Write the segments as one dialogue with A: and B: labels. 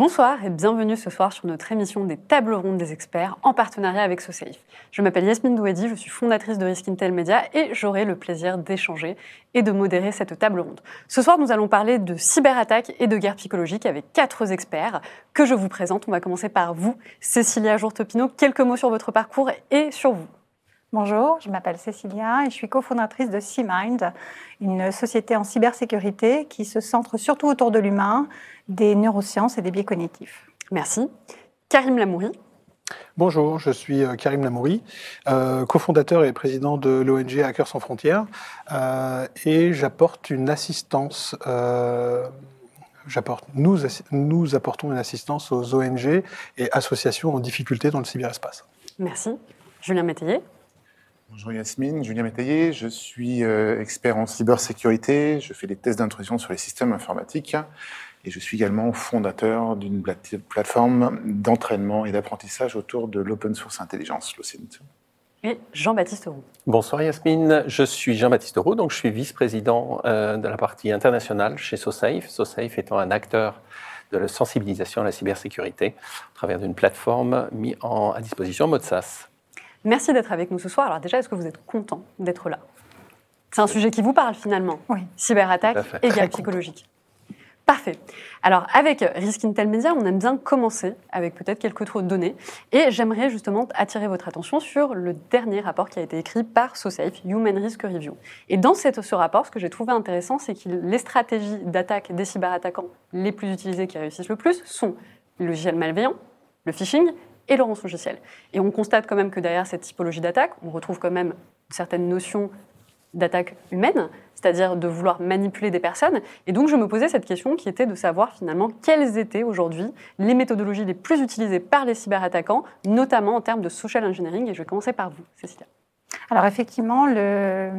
A: Bonsoir et bienvenue ce soir sur notre émission des tables rondes des experts en partenariat avec SoSafe. Je m'appelle Yasmine Douedi, je suis fondatrice de Risk Intel Media et j'aurai le plaisir d'échanger et de modérer cette table ronde. Ce soir, nous allons parler de cyberattaques et de guerre psychologique avec quatre experts que je vous présente. On va commencer par vous, Cécilia Jourtopino. Quelques mots sur votre parcours et sur vous.
B: Bonjour, je m'appelle Cécilia et je suis cofondatrice de C-Mind, une société en cybersécurité qui se centre surtout autour de l'humain, des neurosciences et des biais cognitifs.
A: Merci. Karim Lamouri.
C: Bonjour, je suis euh, Karim Lamouri, euh, cofondateur et président de l'ONG Hackers sans frontières, euh, et j'apporte une assistance. j'apporte, nous, nous apportons une assistance aux ONG et associations en difficulté dans le cyberespace.
A: Merci. Julien Métayer.
D: Bonjour Yasmine, Julien Métayer, je suis euh, expert en cybersécurité, je fais des tests d'intrusion sur les systèmes informatiques et je suis également fondateur d'une plateforme d'entraînement et d'apprentissage autour de l'open source intelligence, l'OCINT.
A: Et Jean-Baptiste Roux.
E: Bonsoir Yasmine, je suis Jean-Baptiste Roux, donc je suis vice-président euh, de la partie internationale chez SoSafe, SoSafe étant un acteur de la sensibilisation à la cybersécurité à travers d'une plateforme mise à disposition en mode SaaS.
A: Merci d'être avec nous ce soir. Alors déjà, est-ce que vous êtes content d'être là? C'est un sujet qui vous parle finalement.
B: Oui.
A: Cyberattaque et guerre psychologique. Parfait. Alors, avec Risk Intel Media, on aime bien commencer avec peut-être quelques de données. Et j'aimerais justement attirer votre attention sur le dernier rapport qui a été écrit par SoSafe, Human Risk Review. Et dans ce rapport, ce que j'ai trouvé intéressant, c'est que les stratégies d'attaque des cyberattaquants les plus utilisées qui réussissent le plus sont le logiciel malveillant, le phishing et le logiciel. Et on constate quand même que derrière cette typologie d'attaque, on retrouve quand même certaines notions d'attaque humaine, c'est-à-dire de vouloir manipuler des personnes. Et donc je me posais cette question qui était de savoir finalement quelles étaient aujourd'hui les méthodologies les plus utilisées par les cyberattaquants, notamment en termes de social engineering. Et je vais commencer par vous, Cécilia.
B: Alors effectivement, le,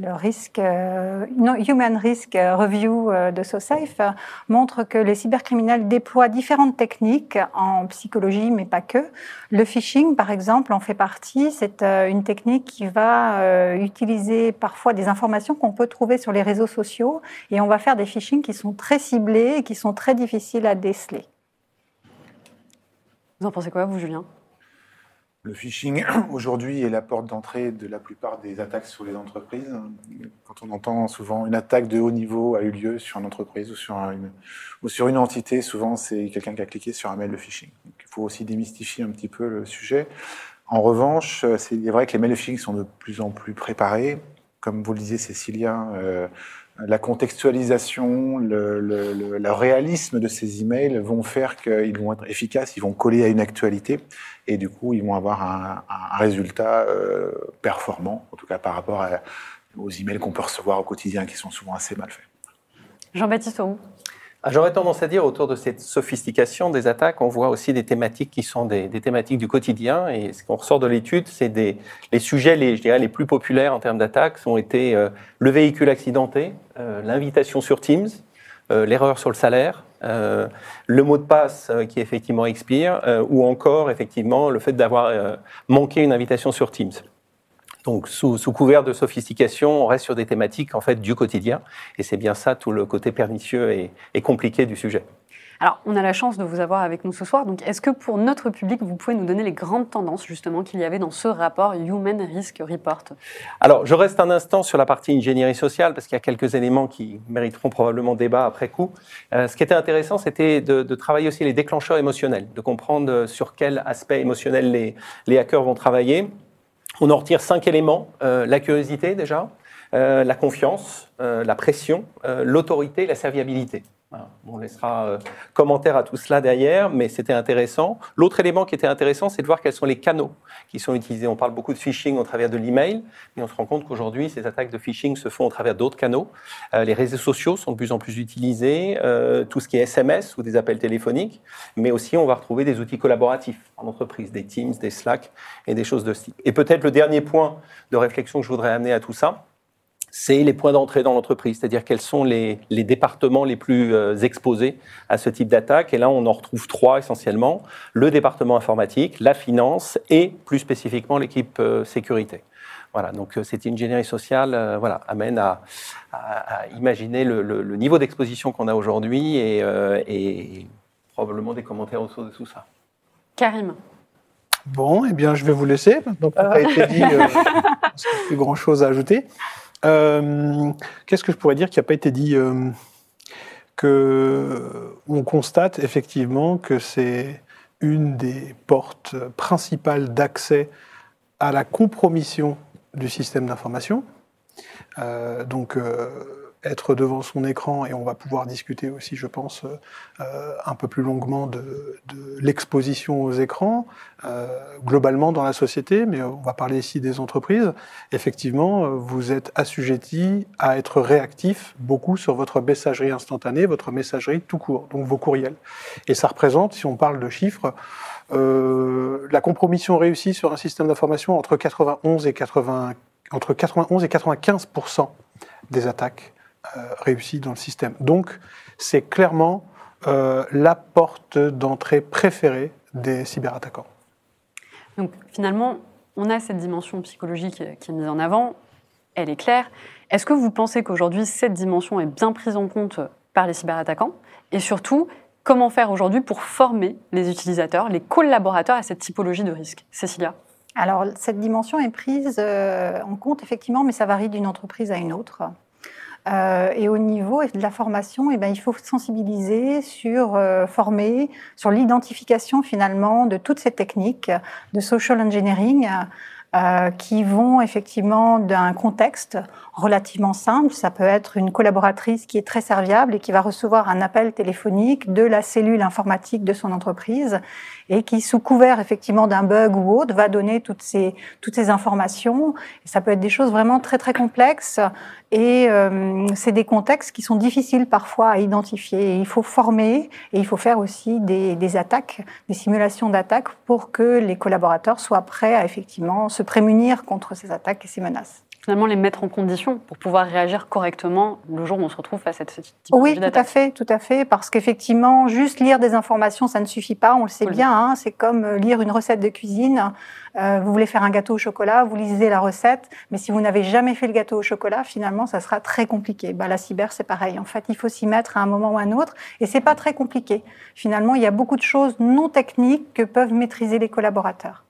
B: le risque, euh, Human Risk Review euh, de SoSafe montre que les cybercriminels déploient différentes techniques en psychologie, mais pas que. Le phishing, par exemple, en fait partie. C'est euh, une technique qui va utiliser parfois des informations qu'on peut trouver sur les réseaux sociaux et on va faire des phishing qui sont très ciblés et qui sont très difficiles à déceler.
A: Vous en pensez quoi, vous, Julien?
D: Le phishing, aujourd'hui, est la porte d'entrée de la plupart des attaques sur les entreprises. Quand on entend souvent une attaque de haut niveau a eu lieu sur une entreprise ou sur une, ou sur une entité, souvent c'est quelqu'un qui a cliqué sur un mail de phishing. il faut aussi démystifier un petit peu le sujet. En revanche, c'est vrai que les mails de phishing sont de plus en plus préparés. Comme vous le disiez, Cécilia, euh, la contextualisation, le, réalisme de ces emails vont faire qu'ils vont être efficaces, ils vont coller à une actualité et du coup ils vont avoir un, résultat euh, performant, en tout cas par rapport aux emails qu'on peut recevoir au quotidien qui sont souvent assez mal faits.
A: Jean-Baptiste Roux.
E: Ah, j'aurais tendance à dire, autour de cette sophistication des attaques, on voit aussi des thématiques qui sont des, thématiques du quotidien. Et ce qu'on ressort de l'étude, c'est des les sujets, les, je dirais, les plus populaires en termes d'attaques ont été euh, le véhicule accidenté, euh, l'invitation sur Teams, euh, l'erreur sur le salaire, le mot de passe qui effectivement expire, ou encore effectivement le fait d'avoir manqué une invitation sur Teams. Donc, sous, couvert de sophistication, on reste sur des thématiques en fait du quotidien, et c'est bien ça tout le côté pernicieux et, compliqué du sujet.
A: Alors, on a la chance de vous avoir avec nous ce soir. Donc, est-ce que pour notre public, vous pouvez nous donner les grandes tendances justement qu'il y avait dans ce rapport Human Risk Report?
E: Alors, je reste un instant sur la partie ingénierie sociale parce qu'il y a quelques éléments qui mériteront probablement débat après coup. Euh, ce qui était intéressant, c'était de, travailler aussi les déclencheurs émotionnels, de comprendre sur quel aspect émotionnel les, les hackers vont travailler on en retire cinq éléments. Euh, la curiosité déjà, euh, la confiance, euh, la pression, l'autorité, la serviabilité. On laissera euh, commentaire à tout cela derrière, mais c'était intéressant. L'autre élément qui était intéressant, c'est de voir quels sont les canaux qui sont utilisés. On parle beaucoup de phishing au travers de l'email, mais on se rend compte qu'aujourd'hui, ces attaques de phishing se font au travers d'autres canaux. Euh, les réseaux sociaux sont de plus en plus utilisés, euh, tout ce qui est SMS ou des appels téléphoniques, mais aussi on va retrouver des outils collaboratifs en entreprise, des Teams, des Slack et des choses de ce type. Et peut-être le dernier point de réflexion que je voudrais amener à tout ça, c'est les points d'entrée dans l'entreprise, c'est-à-dire quels sont les, départements les plus euh, exposés à ce type d'attaque. Et là, on en retrouve trois essentiellement le département informatique, la finance et plus spécifiquement l'équipe euh, sécurité. Voilà, donc euh, cette ingénierie sociale voilà, amène à, imaginer le, niveau d'exposition qu'on a aujourd'hui et, probablement des commentaires autour de tout ça.
A: Karim.
C: Bon, eh bien, je vais vous laisser. Que ça a été dit, euh, parce qu'il n'y a plus grand-chose à ajouter. Euh, Qu'est-ce que je pourrais dire qui n'a pas été dit euh, que On constate effectivement que c'est une des portes principales d'accès à la compromission du système d'information. Euh, donc, euh, être devant son écran, et on va pouvoir discuter aussi, je pense, euh, un peu plus longuement de, l'exposition aux écrans, euh, globalement dans la société, mais on va parler ici des entreprises. Effectivement, euh, vous êtes assujetti à être réactif beaucoup sur votre messagerie instantanée, votre messagerie tout court, donc vos courriels. Et ça représente, si on parle de chiffres, euh, la compromission réussie sur un système d'information entre 91 et 80, entre 91 et 95% des attaques euh, réussies dans le système. Donc, c'est clairement euh, la porte d'entrée préférée des cyberattaquants.
A: Donc finalement, on a cette dimension psychologique qui est mise en avant, elle est claire. Est-ce que vous pensez qu'aujourd'hui, cette dimension est bien prise en compte par les cyberattaquants? Et surtout, comment faire aujourd'hui pour former les utilisateurs, les collaborateurs à cette typologie de risque? Cécilia?
B: Alors, cette dimension est prise euh, en compte, effectivement, mais ça varie d'une entreprise à une autre. Euh, et au niveau de la formation, eh ben, il faut sensibiliser sur, euh, former sur l'identification finalement de toutes ces techniques de social engineering euh, qui vont effectivement d'un contexte relativement simple. Ça peut être une collaboratrice qui est très serviable et qui va recevoir un appel téléphonique de la cellule informatique de son entreprise et qui, sous couvert effectivement d'un bug ou autre, va donner toutes ces, toutes ces informations. Ça peut être des choses vraiment très très complexes et euh, c'est des contextes qui sont difficiles parfois à identifier. Il faut former et il faut faire aussi des, des attaques, des simulations d'attaques pour que les collaborateurs soient prêts à effectivement se prémunir contre ces attaques et ces menaces
A: finalement les mettre en condition pour pouvoir réagir correctement le jour où on se retrouve face à cette typologie
B: Oui, tout à fait, tout à fait, parce qu'effectivement, juste lire des informations, ça ne suffit pas, on le sait
A: Oui.
B: bien, hein, c'est comme euh, lire une recette de cuisine. Euh, vous voulez faire un gâteau au chocolat, vous lisez la recette, mais si vous n'avez jamais fait le gâteau au chocolat, finalement, ça sera très compliqué. Bah, la cyber, c'est pareil. En fait, il faut s'y mettre à un moment ou à un autre, et c'est pas très compliqué. Finalement, il y a beaucoup de choses non techniques que peuvent maîtriser les collaborateurs.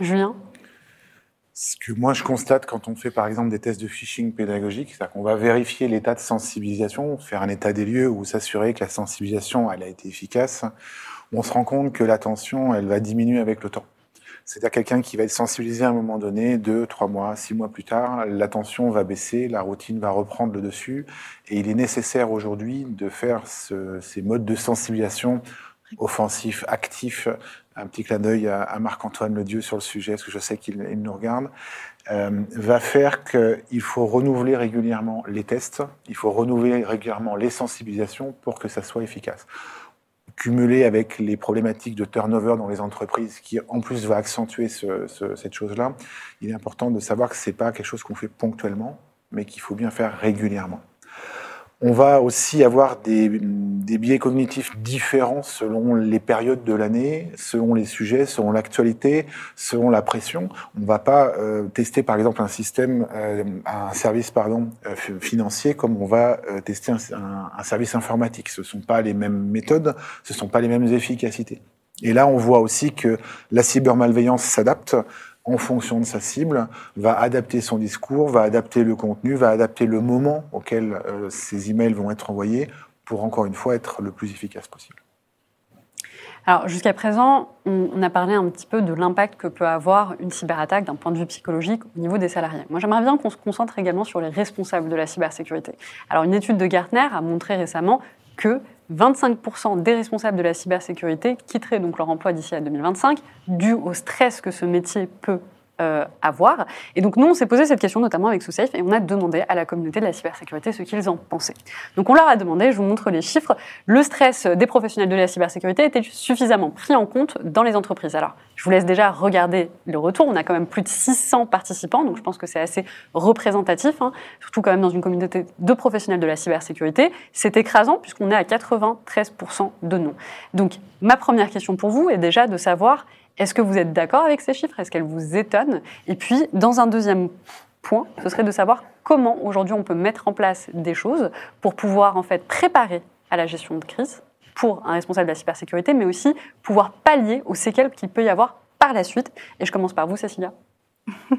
A: Julien?
D: Ce que moi je constate quand on fait par exemple des tests de phishing pédagogique, c'est qu'on va vérifier l'état de sensibilisation, faire un état des lieux ou s'assurer que la sensibilisation elle a été efficace. On se rend compte que l'attention elle va diminuer avec le temps. C'est-à-dire quelqu'un qui va être sensibilisé à un moment donné, deux, trois mois, six mois plus tard, l'attention va baisser, la routine va reprendre le dessus, et il est nécessaire aujourd'hui de faire ce- ces modes de sensibilisation offensifs, actifs. Un petit clin d'œil à, Marc-Antoine Ledieu sur le sujet, parce que je sais qu'il il nous regarde, euh, va faire qu'il faut renouveler régulièrement les tests, il faut renouveler régulièrement les sensibilisations pour que ça soit efficace cumulé avec les problématiques de turnover dans les entreprises, qui en plus va accentuer ce- ce- cette chose-là, il est important de savoir que c'est pas quelque chose qu'on fait ponctuellement, mais qu'il faut bien faire régulièrement. On va aussi avoir des, biais cognitifs différents selon les périodes de l'année, selon les sujets, selon l'actualité, selon la pression. On ne va pas euh, tester par exemple un système, euh, un service pardon euh, fi- financier comme on va tester un- un service informatique. Ce ne sont pas les mêmes méthodes, ce ne sont pas les mêmes efficacités. Et là, on voit aussi que la cybermalveillance s'adapte en fonction de sa cible, va adapter son discours, va adapter le contenu, va adapter le moment auquel euh, ces emails vont être envoyés pour encore une fois être le plus efficace possible.
A: Alors jusqu'à présent, on, a parlé un petit peu de l'impact que peut avoir une cyberattaque d'un point de vue psychologique au niveau des salariés. Moi, j'aimerais bien qu'on se concentre également sur les responsables de la cybersécurité. Alors une étude de Gartner a montré récemment que 25% des responsables de la cybersécurité quitteraient donc leur emploi d'ici à 2025, dû au stress que ce métier peut euh, avoir. Et donc nous, on s'est posé cette question notamment avec SoSafe et on a demandé à la communauté de la cybersécurité ce qu'ils en pensaient. Donc on leur a demandé, je vous montre les chiffres, le stress des professionnels de la cybersécurité était suffisamment pris en compte dans les entreprises. Alors, je vous laisse déjà regarder le retour. On a quand même plus de 600 participants, donc je pense que c'est assez représentatif, hein, surtout quand même dans une communauté de professionnels de la cybersécurité. C'est écrasant puisqu'on est à 93% de non. Donc, ma première question pour vous est déjà de savoir est-ce que vous êtes d'accord avec ces chiffres? Est-ce qu'elles vous étonnent? Et puis, dans un deuxième point, ce serait de savoir comment aujourd'hui on peut mettre en place des choses pour pouvoir en fait préparer à la gestion de crise pour un responsable de la cybersécurité, mais aussi pouvoir pallier aux séquelles qu'il peut y avoir par la suite. Et je commence par vous, Cécilia.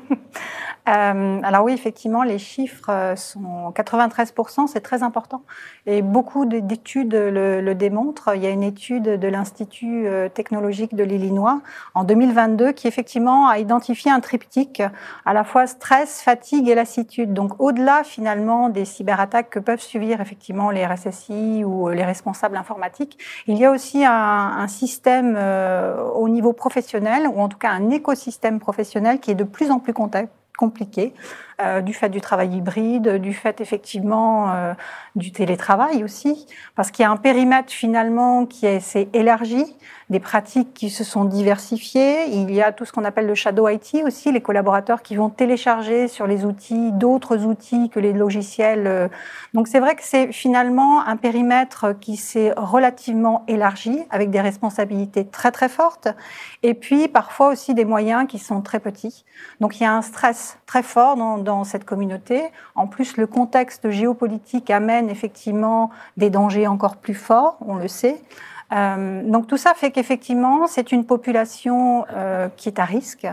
B: Euh, alors oui, effectivement, les chiffres euh, sont 93%, c'est très important. Et beaucoup d'études le, démontrent. Il y a une étude de l'Institut euh, technologique de l'Illinois en 2022 qui effectivement a identifié un triptyque à la fois stress, fatigue et lassitude. Donc au-delà finalement des cyberattaques que peuvent subir effectivement les RSSI ou les responsables informatiques, il y a aussi un, système au niveau professionnel ou en tout cas un écosystème professionnel qui est de plus en plus compliqué, euh, du fait du travail hybride, du fait effectivement euh, du télétravail aussi, parce qu'il y a un périmètre finalement qui s'est élargi, des pratiques qui se sont diversifiées. Il y a tout ce qu'on appelle le shadow IT aussi, les collaborateurs qui vont télécharger sur les outils d'autres outils que les logiciels. Euh. Donc c'est vrai que c'est finalement un périmètre qui s'est relativement élargi avec des responsabilités très très fortes et puis parfois aussi des moyens qui sont très petits. Donc il y a un stress très fort dans, dans cette communauté. En plus, le contexte géopolitique amène effectivement des dangers encore plus forts, on le sait. Euh, donc tout ça fait qu'effectivement, c'est une population euh, qui est à risque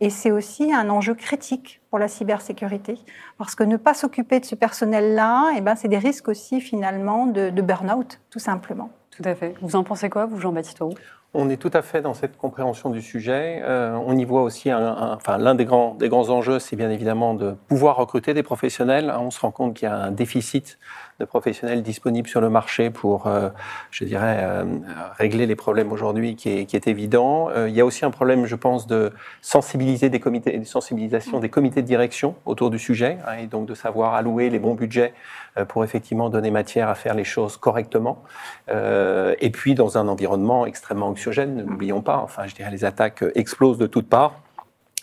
B: et c'est aussi un enjeu critique pour la cybersécurité parce que ne pas s'occuper de ce personnel-là, eh ben, c'est des risques aussi finalement de, de burn-out, tout simplement.
A: Tout à fait. Vous en pensez quoi, vous, Jean-Baptiste
E: on est tout à fait dans cette compréhension du sujet. Euh, on y voit aussi, un, enfin, l'un des grands, des grands enjeux, c'est bien évidemment de pouvoir recruter des professionnels. On se rend compte qu'il y a un déficit de professionnels disponibles sur le marché pour, euh, je dirais, euh, régler les problèmes aujourd'hui qui est, évident. Euh, il y a aussi un problème, je pense, de sensibiliser des comités, de sensibilisation des comités de direction autour du sujet, hein, et donc de savoir allouer les bons budgets pour effectivement donner matière à faire les choses correctement. et puis dans un environnement extrêmement anxiogène, ne l'oublions pas. Enfin, je dirais, les attaques explosent de toutes parts.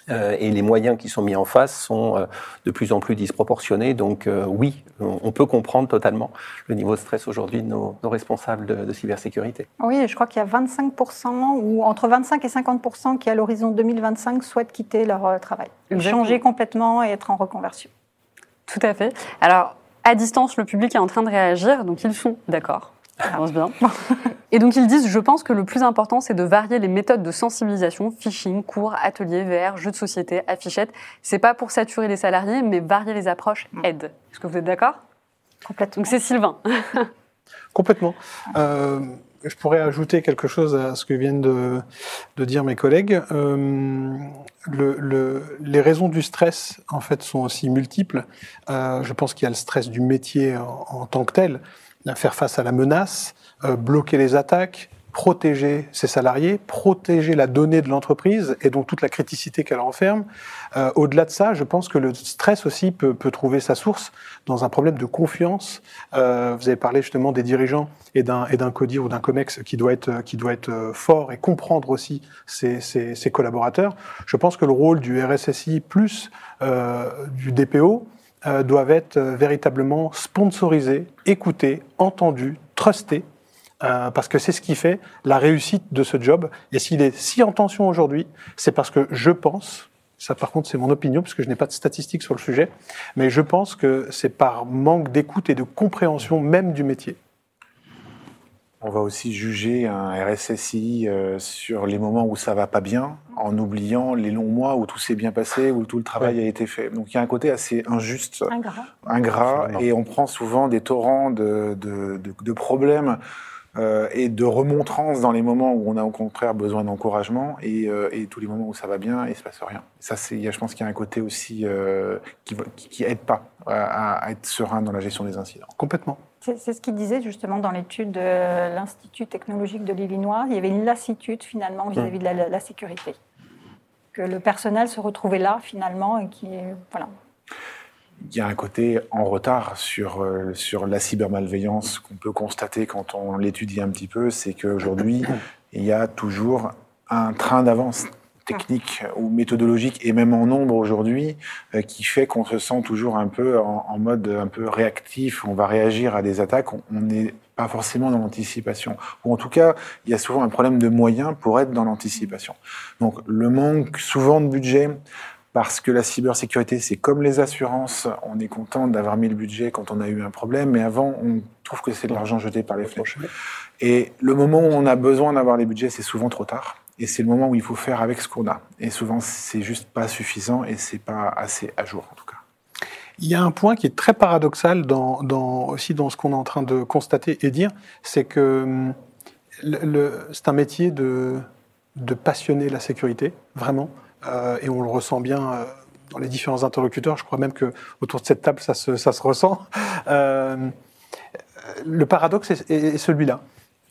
E: Euh, et les moyens qui sont mis en face sont euh, de plus en plus disproportionnés. Donc euh, oui, on peut comprendre totalement le niveau de stress aujourd'hui de nos, responsables de, cybersécurité.
B: Oui, je crois qu'il y a 25% ou entre 25 et 50% qui à l'horizon 2025 souhaitent quitter leur travail, changer complètement et être en reconversion.
A: Tout à fait. Alors à distance, le public est en train de réagir, donc ils sont d'accord. Ça avance bien. Et donc ils disent, je pense que le plus important, c'est de varier les méthodes de sensibilisation, phishing, cours, ateliers, VR, jeux de société, affichettes. C'est pas pour saturer les salariés, mais varier les approches mm. aide. Est-ce que vous êtes d'accord?
B: Complètement.
A: Donc c'est Sylvain.
C: Complètement. Euh, je pourrais ajouter quelque chose à ce que viennent de, dire mes collègues. Euh, le, les raisons du stress, en fait, sont aussi multiples. Euh, je pense qu'il y a le stress du métier en, en tant que tel, faire face à la menace, euh, bloquer les attaques, protéger ses salariés, protéger la donnée de l'entreprise et donc toute la criticité qu'elle renferme. Euh, Au-delà de ça, je pense que le stress aussi peut, trouver sa source dans un problème de confiance. Euh, vous avez parlé justement des dirigeants et d'un CODIR ou d'un COMEX qui doit être qui doit être fort et comprendre aussi ses, ses, collaborateurs. Je pense que le rôle du RSSI plus du DPO euh, doivent être euh, véritablement sponsorisés, écoutés, entendus, trustés euh, parce que c'est ce qui fait la réussite de ce job. Et s'il est si en tension aujourd'hui, c'est parce que je pense, ça par contre c'est mon opinion, puisque je n'ai pas de statistiques sur le sujet, mais je pense que c'est par manque d'écoute et de compréhension même du métier.
D: On va aussi juger un RSSI euh, sur les moments où ça va pas bien, en oubliant les longs mois où tout s'est bien passé, où tout le travail a été fait. Donc il y a un côté assez injuste,
B: ingrat,
D: ingrat et on prend souvent des torrents de, de, de, de problèmes euh, et de remontrance dans les moments où on a au contraire besoin d'encouragement et, euh, et, tous les moments où ça va bien et il se passe rien. Ça, c'est, je pense qu'il y a un côté aussi euh, qui, qui, aide pas à, à, être serein dans la gestion des incidents.
C: Complètement.
B: C'est, ce qu'il disait justement dans l'étude de l'Institut technologique de l'Illinois. Il y avait une lassitude finalement vis-à-vis de la, la, la sécurité, que le personnel se retrouvait là finalement et qui voilà.
D: Il y a un côté en retard sur, euh, sur la cybermalveillance qu'on peut constater quand on l'étudie un petit peu, c'est qu'aujourd'hui, il y a toujours un train d'avance technique ou méthodologique et même en nombre aujourd'hui euh, qui fait qu'on se sent toujours un peu en, en, mode un peu réactif, on va réagir à des attaques, on n'est pas forcément dans l'anticipation. Ou en tout cas, il y a souvent un problème de moyens pour être dans l'anticipation. Donc le manque souvent de budget, parce que la cybersécurité, c'est comme les assurances, on est content d'avoir mis le budget quand on a eu un problème, mais avant, on trouve que c'est de l'argent jeté par les flèches. Et le moment où on a besoin d'avoir les budgets, c'est souvent trop tard. Et c'est le moment où il faut faire avec ce qu'on a. Et souvent, c'est juste pas suffisant et c'est pas assez à jour, en tout cas.
C: Il y a un point qui est très paradoxal aussi dans ce qu'on est en train de constater et dire, c'est que hum, c'est un métier de, passionner la sécurité, vraiment, Euh, et on le ressent bien euh, dans les différents interlocuteurs. Je crois même que autour de cette table, ça se, ressent. Euh, le paradoxe est celui-là.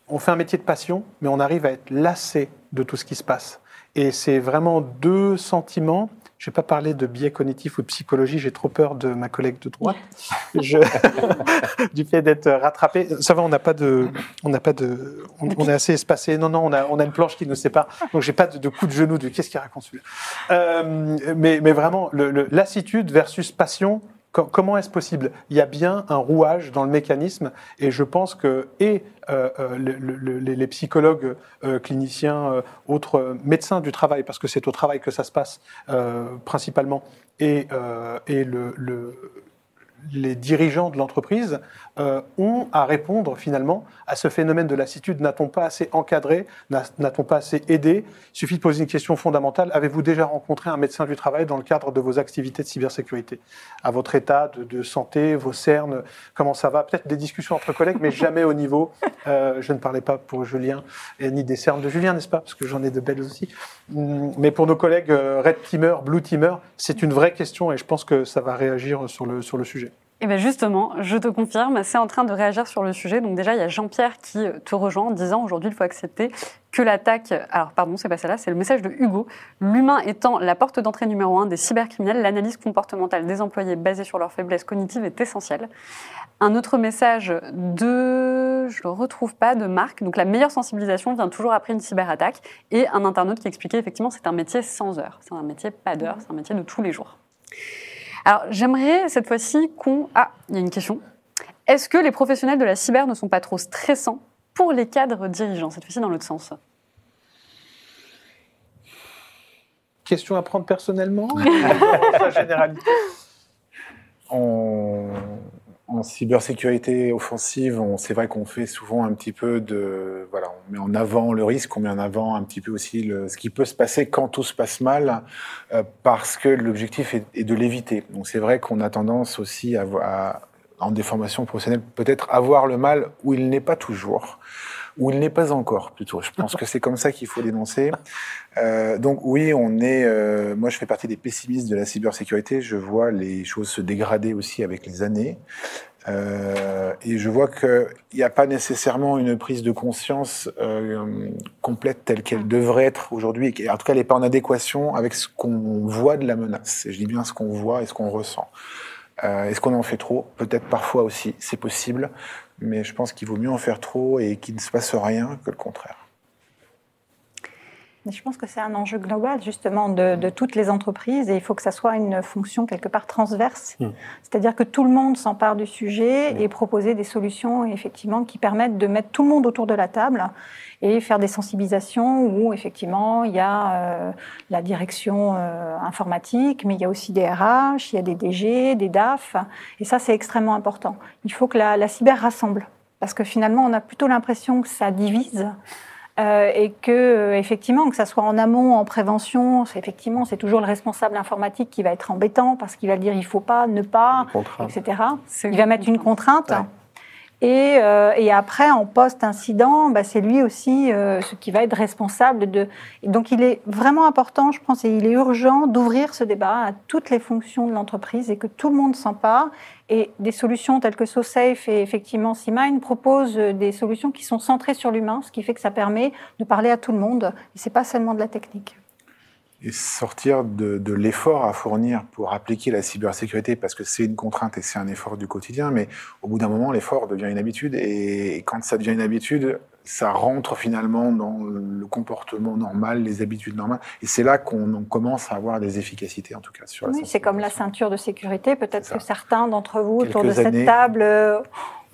C: On fait un métier de passion, mais on arrive à être lassé de tout ce qui se passe. Et c'est vraiment deux sentiments. Je ne vais pas parler de biais cognitif ou de psychologie, j'ai trop peur de ma collègue de droite. Je- du fait d'être rattrapé. Ça va, on n'a pas de, on n'a pas de, on, on est assez espacé. Non, non, on a, on a une planche qui nous sépare. Donc j'ai pas de, de coup de genou. De qu'est-ce qu'il raconte celui-là Euh, mais, mais vraiment, le, le- lassitude versus passion. Co- Comment est-ce possible? Il y a bien un rouage dans le mécanisme, et je pense que et euh, euh, le- le- les, psychologues, euh, cliniciens, autres médecins du travail, parce que c'est au travail que ça se passe principalement, et, et le, le- les dirigeants de l'entreprise euh, ont à répondre finalement à ce phénomène de lassitude. N'a-t-on pas assez encadré? N'a- N'a-t-on pas assez aidé? Il suffit de poser une question fondamentale. Avez-vous déjà rencontré un médecin du travail dans le cadre de vos activités de cybersécurité? À votre état de, de santé, vos cernes, comment ça va? Peut-être des discussions entre collègues, mais jamais au niveau. euh, je ne parlais pas pour Julien, et ni des cernes de Julien, n'est-ce pas? Parce que j'en ai de belles aussi. Hum, Mais pour nos collègues euh, Red Teamer, Blue Teamer, c'est une vraie question et je pense que ça va réagir sur le, sur le sujet.
A: Et bien justement, je te confirme, c'est en train de réagir sur le sujet. Donc déjà, il y a Jean-Pierre qui euh, te rejoint en disant aujourd'hui, il faut accepter que l'attaque... Alors pardon, c'est pas celle-là, c'est le message de Hugo. L'humain étant la porte d'entrée numéro un des cybercriminels, l'analyse comportementale des employés basée sur leurs faiblesses cognitives est essentielle. Un autre message de... Je le retrouve pas, de Marc. Donc la meilleure sensibilisation vient toujours après une cyberattaque. Et un internaute qui expliquait effectivement c'est un métier sans heures. C'est un métier pas d'heures, c'est un métier de tous les jours. Alors, j'aimerais cette fois-ci qu'on... Ah, il y a une question. Est-ce que les professionnels de la cyber ne sont pas trop stressants pour les cadres dirigeants Cette fois-ci dans l'autre sens?
C: Question à prendre personnellement? Généralité.
D: En, en cybersécurité offensive, c'est vrai qu'on fait souvent un petit peu de, voilà, on met en avant le risque, on met en avant un petit peu aussi ce qui peut se passer quand tout se passe mal, euh, parce que l'objectif est, de l'éviter. Donc c'est vrai qu'on a tendance aussi à, à, en des formations professionnelles, peut-être avoir le mal où il n'est pas toujours, où il n'est pas encore plutôt. Je pense que c'est comme ça qu'il faut l'énoncer. Euh, donc oui, on est. euh, moi, je fais partie des pessimistes de la cybersécurité. Je vois les choses se dégrader aussi avec les années, Euh, et je vois qu'il n'y a pas nécessairement une prise de conscience euh, complète telle qu'elle devrait être aujourd'hui. En tout cas, elle n'est pas en adéquation avec ce qu'on voit de la menace. Et je dis bien ce qu'on voit et ce qu'on ressent. Est-ce qu'on en fait trop? Peut-être parfois aussi, c'est possible. Mais je pense qu'il vaut mieux en faire trop et qu'il ne se passe rien que le contraire.
B: Je pense que c'est un enjeu global, justement, de, de toutes les entreprises, et il faut que ça soit une fonction quelque part transverse.
C: Mm.
B: C'est-à-dire que tout le monde s'empare du sujet et proposer des solutions, effectivement, qui permettent de mettre tout le monde autour de la table et faire des sensibilisations où, effectivement, il y a euh, la direction euh, informatique, mais il y a aussi des RH, il y a des DG, des DAF, et ça, c'est extrêmement important. Il faut que la, la cyber rassemble, parce que finalement, on a plutôt l'impression que ça divise. Euh, et que euh, effectivement que ça soit en amont, en prévention, c'est effectivement c'est toujours le responsable informatique qui va être embêtant parce qu'il va dire il faut pas, ne pas, etc. Il va mettre une contrainte.
C: Ouais.
B: Et, euh, et après, en post-incident, bah, c'est lui aussi euh, ce qui va être responsable de. donc, il est vraiment important, je pense, et il est urgent d'ouvrir ce débat à toutes les fonctions de l'entreprise et que tout le monde s'empare. Et des solutions telles que SoSafe et effectivement CMind proposent des solutions qui sont centrées sur l'humain, ce qui fait que ça permet de parler à tout le monde. Et c'est pas seulement de la technique.
D: Et sortir de, de l'effort à fournir pour appliquer la cybersécurité, parce que c'est une contrainte et c'est un effort du quotidien, mais au bout d'un moment, l'effort devient une habitude, et quand ça devient une habitude, ça rentre finalement dans le comportement normal, les habitudes normales, et c'est là qu'on on commence à avoir des efficacités, en tout cas, sur
B: Oui, c'est comme la ceinture de sécurité. Peut-être que certains d'entre vous autour de cette
D: années.
B: table euh,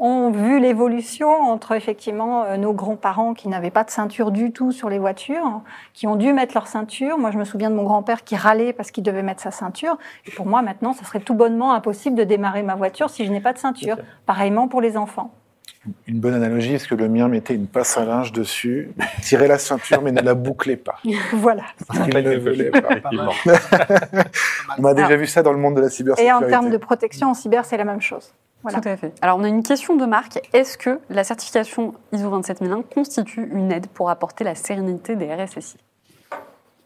B: ont vu l'évolution entre effectivement euh, nos grands-parents qui n'avaient pas de ceinture du tout sur les voitures, qui ont dû mettre leur ceinture. Moi, je me souviens de mon grand-père qui râlait parce qu'il devait mettre sa ceinture. Et pour moi, maintenant, ça serait tout bonnement impossible de démarrer ma voiture si je n'ai pas de ceinture. Pareillement pour les enfants.
D: Une bonne analogie, est-ce que le mien mettait une passe à linge dessus, tirait la ceinture mais ne la bouclait pas
B: voilà.
D: Parce qu'il ne voulait pas. On a déjà
B: Alors-
D: vu ça dans le monde de la cybersécurité.
B: Et en termes de protection en cyber, c'est la même chose. Voilà.
A: Tout à fait. Alors, on a une question de Marc. Est-ce que la certification ISO 27001 constitue une aide pour apporter la sérénité des RSSI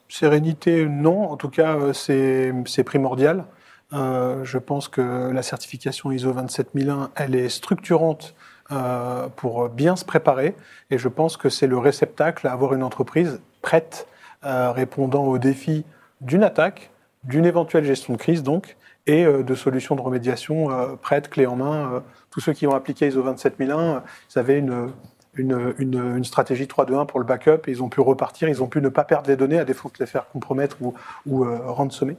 C: Sérénité, non. En tout cas, euh, c'est c'est primordial. Euh, je pense que la certification ISO 27001, elle est structurante euh, pour bien se préparer. Et je pense que c'est le réceptacle à avoir une entreprise prête, euh, répondant aux défis d'une attaque, d'une éventuelle gestion de crise, donc, et euh, de solutions de remédiation euh, prêtes, clés en main. Euh, tous ceux qui ont appliqué ISO 27001, euh, ils avaient une, une, une, une stratégie 3-2-1 pour le backup et ils ont pu repartir, ils ont pu ne pas perdre les données à défaut de les faire compromettre ou, ou euh, ransomer.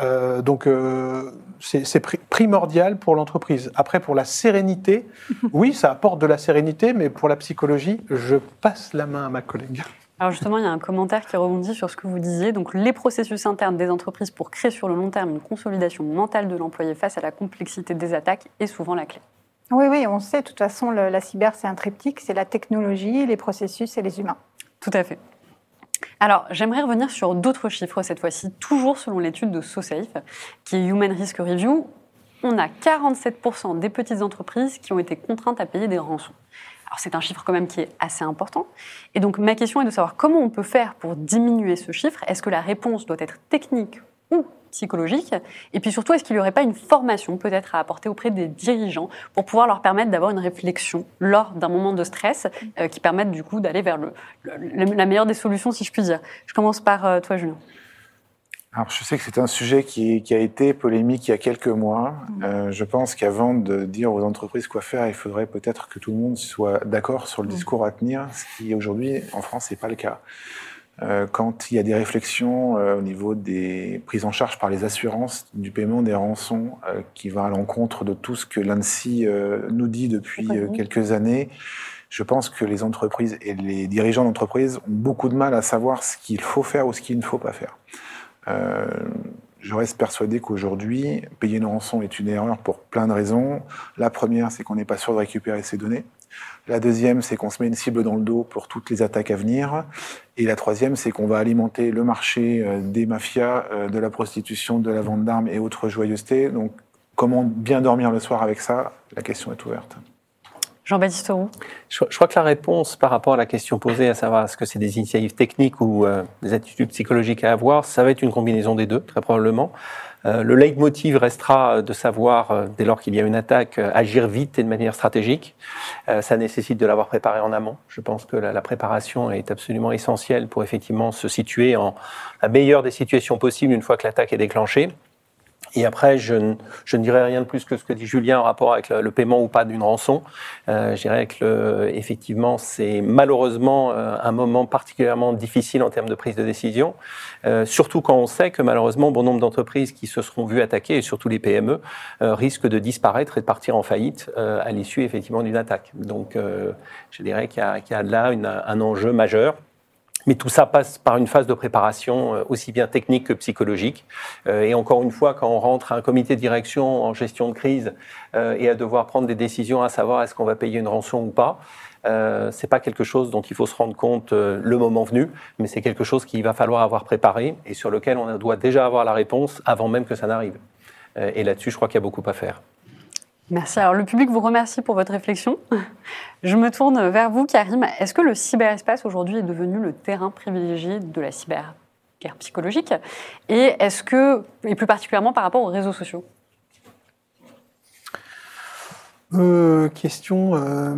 C: Euh, donc euh, c'est c'est pri- primordial pour l'entreprise. Après, pour la sérénité, oui, ça apporte de la sérénité, mais pour la psychologie, je passe la main à ma collègue.
A: Alors justement, il y a un commentaire qui rebondit sur ce que vous disiez. Donc, les processus internes des entreprises pour créer sur le long terme une consolidation mentale de l'employé face à la complexité des attaques est souvent la clé.
B: Oui, oui, on sait, de toute façon, le- la cyber, c'est un triptyque, c'est la technologie, les processus et les humains.
A: Tout à fait. Alors, j'aimerais revenir sur d'autres chiffres cette fois-ci, toujours selon l'étude de SoSafe, qui est Human Risk Review. On a 47% des petites entreprises qui ont été contraintes à payer des rançons. Alors, c'est un chiffre quand même qui est assez important. Et donc, ma question est de savoir comment on peut faire pour diminuer ce chiffre. Est-ce que la réponse doit être technique ou psychologique? Et puis surtout, est-ce qu'il n'y aurait pas une formation peut-être à apporter auprès des dirigeants pour pouvoir leur permettre d'avoir une réflexion lors d'un moment de stress euh, qui permette du coup d'aller vers la meilleure des solutions, si je puis dire? Je commence par euh, toi, Julien.
D: Alors, je sais que c'est un sujet qui, qui a été polémique il y a quelques mois. Euh, je pense qu'avant de dire aux entreprises quoi faire, il faudrait peut-être que tout le monde soit d'accord sur le discours à tenir, ce qui aujourd'hui en France n'est pas le cas. Euh, quand il y a des réflexions euh, au niveau des prises en charge par les assurances du paiement des rançons qui va à l'encontre de tout ce que l'ANSI nous dit depuis quelques années, je pense que les entreprises et les dirigeants d'entreprises ont beaucoup de mal à savoir ce qu'il faut faire ou ce qu'il ne faut pas faire. Euh, je reste persuadé qu'aujourd'hui, payer une rançon est une erreur pour plein de raisons. La première, c'est qu'on n'est pas sûr de récupérer ses données. La deuxième, c'est qu'on se met une cible dans le dos pour toutes les attaques à venir. Et la troisième, c'est qu'on va alimenter le marché euh, des mafias, euh, de la prostitution, de la vente d'armes et autres joyeusetés. Donc, comment bien dormir le soir avec ça? La question est ouverte.
A: Jean-Baptiste Roux.
E: Je, crois que la réponse par rapport à la question posée, à savoir est-ce que c'est des initiatives techniques ou euh, des attitudes psychologiques à avoir, ça va être une combinaison des deux, très probablement. Euh, le leitmotiv restera de savoir, euh, dès lors qu'il y a une attaque, agir vite et de manière stratégique. Ça nécessite de l'avoir préparé en amont. Je pense que la préparation est absolument essentielle pour effectivement se situer en la meilleure des situations possibles une fois que l'attaque est déclenchée. Et après, je ne, je ne dirais rien de plus que ce que dit Julien en rapport avec le, le paiement ou pas d'une rançon. Euh, je dirais que le, effectivement, c'est malheureusement euh, un moment particulièrement difficile en termes de prise de décision, euh, surtout quand on sait que malheureusement, bon nombre d'entreprises qui se seront vues attaquer, et surtout les PME, euh, risquent de disparaître et de partir en faillite euh, à l'issue effectivement d'une attaque. Donc, euh, je dirais qu'il y, a- qu'il y a là une- un enjeu majeur. Mais tout ça passe par une phase de préparation euh, aussi bien technique que psychologique. Euh, et encore une fois, quand on rentre à un comité de direction en gestion de crise euh, et à devoir prendre des décisions à savoir est-ce qu'on va payer une rançon ou pas, euh, c'est pas quelque chose dont il faut se rendre compte le moment venu, mais c'est quelque chose qu'il va falloir avoir préparé et sur lequel on doit déjà avoir la réponse avant même que ça n'arrive. Et là-dessus, je crois qu'il y a beaucoup à faire.
A: Merci. Alors, le public vous remercie pour votre réflexion. Je me tourne vers vous, Karim. Est-ce que le cyberespace aujourd'hui est devenu le terrain privilégié de la cyberguerre psychologique? Et est-ce que, et plus particulièrement par rapport aux réseaux sociaux?
C: Euh, question, euh,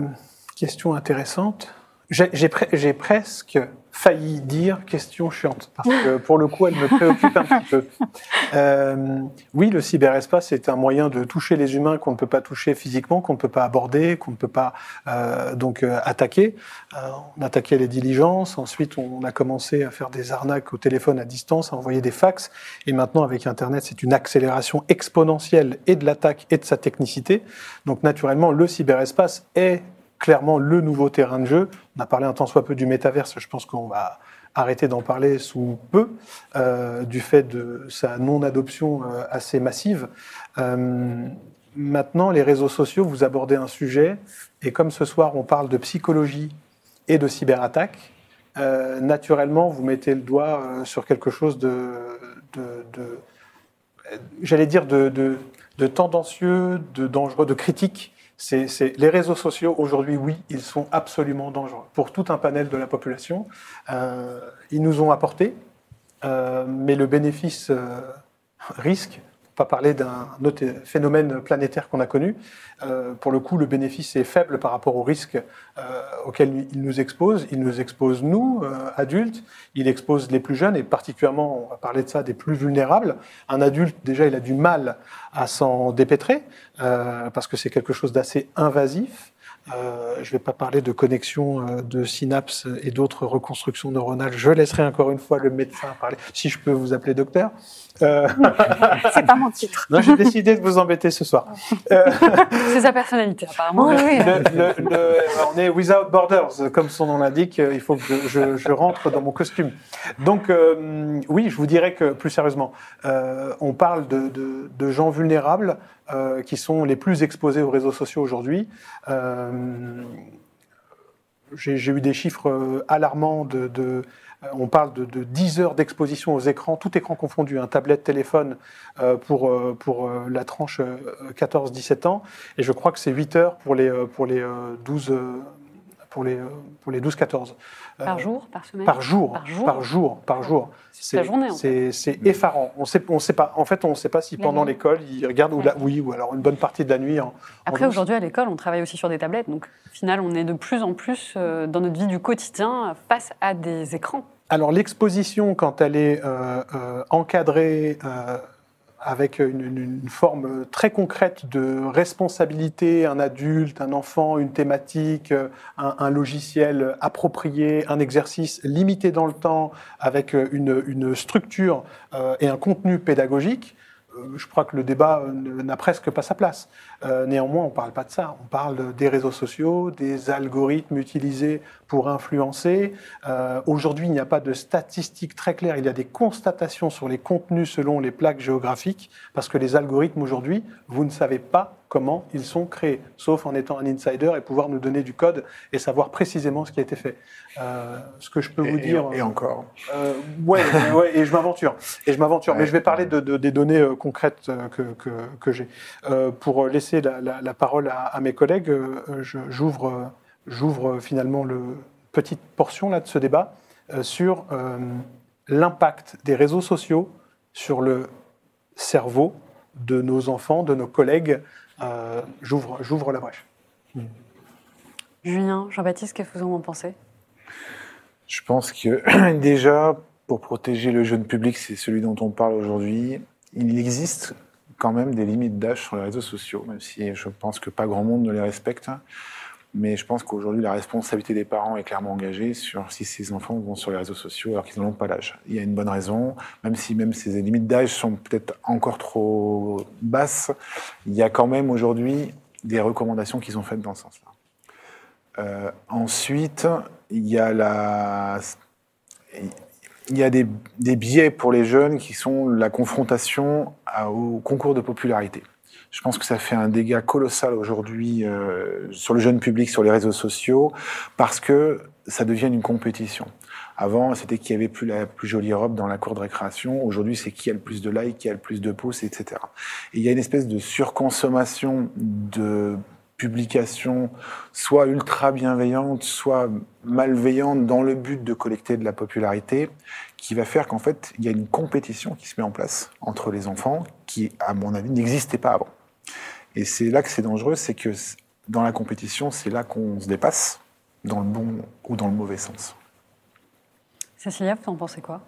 C: question intéressante. J'ai presque failli dire question chiante, parce que pour le coup, elle me préoccupe un petit peu. Euh, oui, le cyberespace est un moyen de toucher les humains qu'on ne peut pas toucher physiquement, qu'on ne peut pas aborder, qu'on ne peut pas euh, donc euh, attaquer. On attaquait les diligences, ensuite on a commencé à faire des arnaques au téléphone à distance, à envoyer des fax, et maintenant avec Internet, c'est une accélération exponentielle et de l'attaque et de sa technicité. Donc naturellement, le cyberespace est clairement le nouveau terrain de jeu. On a parlé un temps soit peu du métaverse, je pense qu'on va arrêter d'en parler sous peu, euh, du fait de sa non-adoption euh, assez massive. Euh, maintenant, les réseaux sociaux, vous abordez un sujet, et comme ce soir on parle de psychologie et de cyberattaque, naturellement vous mettez le doigt sur quelque chose de, j'allais dire, de, de tendancieux, de dangereux, de critique. Les réseaux sociaux, aujourd'hui, oui, ils sont absolument dangereux pour tout un panel de la population. Euh, ils nous ont apporté, euh, mais le bénéfice euh, risque, pas parler d'un autre phénomène planétaire qu'on a connu, euh, pour le coup, le bénéfice est faible par rapport au risque euh, auquel il nous expose. Il nous expose, nous, euh, adultes, il expose les plus jeunes, et particulièrement, on va parler de ça, des plus vulnérables. Un adulte, déjà, il a du mal à s'en dépêtrer, parce que c'est quelque chose d'assez invasif. Euh, je ne vais pas parler de connexion euh, de synapses et d'autres reconstructions neuronales. Je laisserai encore une fois le médecin parler, si je peux vous appeler docteur. Euh,
B: C'est pas mon titre.
C: non, j'ai décidé de vous embêter ce soir. Euh,
A: C'est sa personnalité, apparemment.
B: Oui, oui.
C: le- le- le- on est without borders, comme son nom l'indique. Il faut que je, je- je rentre dans mon costume. Donc, oui, je vous dirais que plus sérieusement, on parle de, de- de gens vulnérables euh, qui sont les plus exposés aux réseaux sociaux aujourd'hui. Euh, J'ai eu des chiffres euh, alarmants de. on parle de, de 10 heures d'exposition aux écrans, tout écran confondu, un tablette, téléphone, pour, pour la tranche euh, 14-17 ans. Et je crois que c'est 8 heures pour les, pour les euh, 12, euh, pour les, euh, pour les 12-14. Euh,
A: Par jour, par semaine
C: Par jour.
A: Par jour
C: Par jour. Par jour.
A: C'est la journée, en
C: C'est c'est effarant. On sait, on sait pas. En fait, on ne sait pas si
B: La
C: pendant l'école, ils regardent ou la, oui, ou alors une bonne partie de la nuit. En,
A: Après, aujourd'hui, à l'école, on travaille aussi sur des tablettes. Donc, au final, on est de plus en plus euh, dans notre vie du quotidien face à des écrans.
C: Alors l'exposition, quand elle est euh, euh, encadrée euh, avec une, forme très concrète de responsabilité, un adulte, un enfant, une thématique, euh, un, logiciel approprié, un exercice limité dans le temps, avec euh, une, structure euh, et un contenu pédagogique, je crois que le débat n'a presque pas sa place. Euh, néanmoins, on ne parle pas de ça. On parle des réseaux sociaux, des algorithmes utilisés pour influencer. Euh, Aujourd'hui, il n'y a pas de statistiques très claires. Il y a des constatations sur les contenus selon les plaques géographiques, parce que les algorithmes aujourd'hui, vous ne savez pas comment ils sont créés, sauf en étant un insider et pouvoir nous donner du code et savoir précisément ce qui a été fait. Euh, ce que je peux vous dire.
D: Et encore.
C: Euh, ouais, ouais, et je m'aventure. Et je m'aventure. Mais je vais parler de, de- des données concrètes que, que, que j'ai. Euh, pour laisser la, la- la parole à, à mes collègues, euh, j'ouvre, euh, j'ouvre euh, finalement le petite portion là de ce débat euh, sur euh, l'impact des réseaux sociaux sur le cerveau de nos enfants, de nos collègues. Euh, j'ouvre, j'ouvre la brèche.
A: Julien, Jean-Baptiste, qu'est-ce que vous en pensez?
D: Je pense que déjà, pour protéger le jeune public, c'est celui dont on parle aujourd'hui, il existe quand même des limites d'âge sur les réseaux sociaux, même si je pense que pas grand monde ne les respecte. Mais je pense qu'aujourd'hui, la responsabilité des parents est clairement engagée sur si ces enfants vont sur les réseaux sociaux alors qu'ils n'en ont pas l'âge. Il y a une bonne raison, même si même ces limites d'âge sont peut-être encore trop basses, il y a quand même aujourd'hui des recommandations qui sont faites dans ce sens-là. Euh, ensuite, il y a la, il y a des, des biais pour les jeunes qui sont la confrontation au concours de popularité. Je pense que ça fait un dégât colossal aujourd'hui euh, sur le jeune public, sur les réseaux sociaux, parce que ça devient une compétition. Avant, c'était qui avait plus la plus jolie robe dans la cour de récréation. Aujourd'hui, c'est qui a le plus de likes, qui a le plus de pouces, etc. Et il y a une espèce de surconsommation de publications, soit ultra bienveillantes, soit malveillantes, dans le but de collecter de la popularité, qui va faire qu'en fait, il y a une compétition qui se met en place entre les enfants, qui, à mon avis, n'existait pas avant. Et c'est là que c'est dangereux, c'est que dans la compétition, c'est là qu'on se dépasse, dans le bon ou dans le mauvais sens.
A: Cécilia, vous en pensez quoi?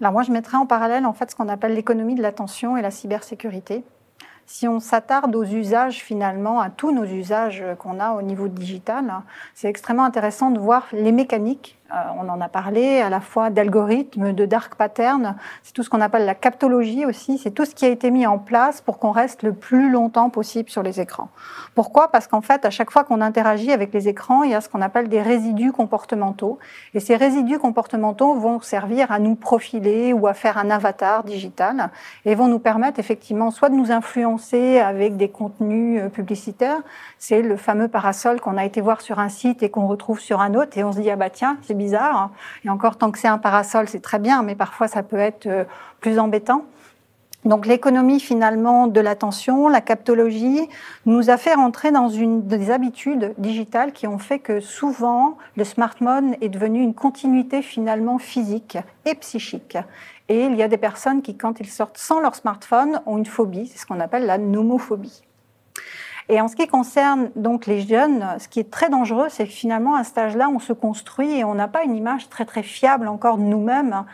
B: Alors moi, je mettrais en parallèle en fait ce qu'on appelle l'économie de l'attention et la cybersécurité. Si on s'attarde aux usages finalement, à tous nos usages qu'on a au niveau digital, c'est extrêmement intéressant de voir les mécaniques euh, on en a parlé, à la fois d'algorithmes, de dark patterns. C'est tout ce qu'on appelle la captologie aussi. C'est tout ce qui a été mis en place pour qu'on reste le plus longtemps possible sur les écrans. Pourquoi? Parce qu'en fait, à chaque fois qu'on interagit avec les écrans, il y a ce qu'on appelle des résidus comportementaux. Et ces résidus comportementaux vont servir à nous profiler ou à faire un avatar digital et vont nous permettre effectivement soit de nous influencer avec des contenus euh, publicitaires. C'est le fameux parasol qu'on a été voir sur un site et qu'on retrouve sur un autre et on se dit ah bah tiens c'est bizarre. Hein. Et encore, tant que c'est un parasol, c'est très bien, mais parfois ça peut être euh, plus embêtant. Donc l'économie finalement de l'attention, la captologie, nous a fait rentrer dans une des habitudes digitales qui ont fait que souvent le smartphone est devenu une continuité finalement physique et psychique. Et il y a des personnes qui, quand ils sortent sans leur smartphone, ont une phobie, c'est ce qu'on appelle la nomophobie. Et en ce qui concerne donc les jeunes, ce qui est très dangereux, c'est que finalement, à cet âge-là, on se construit et on n'a pas une image très très fiable encore de nous-mêmes.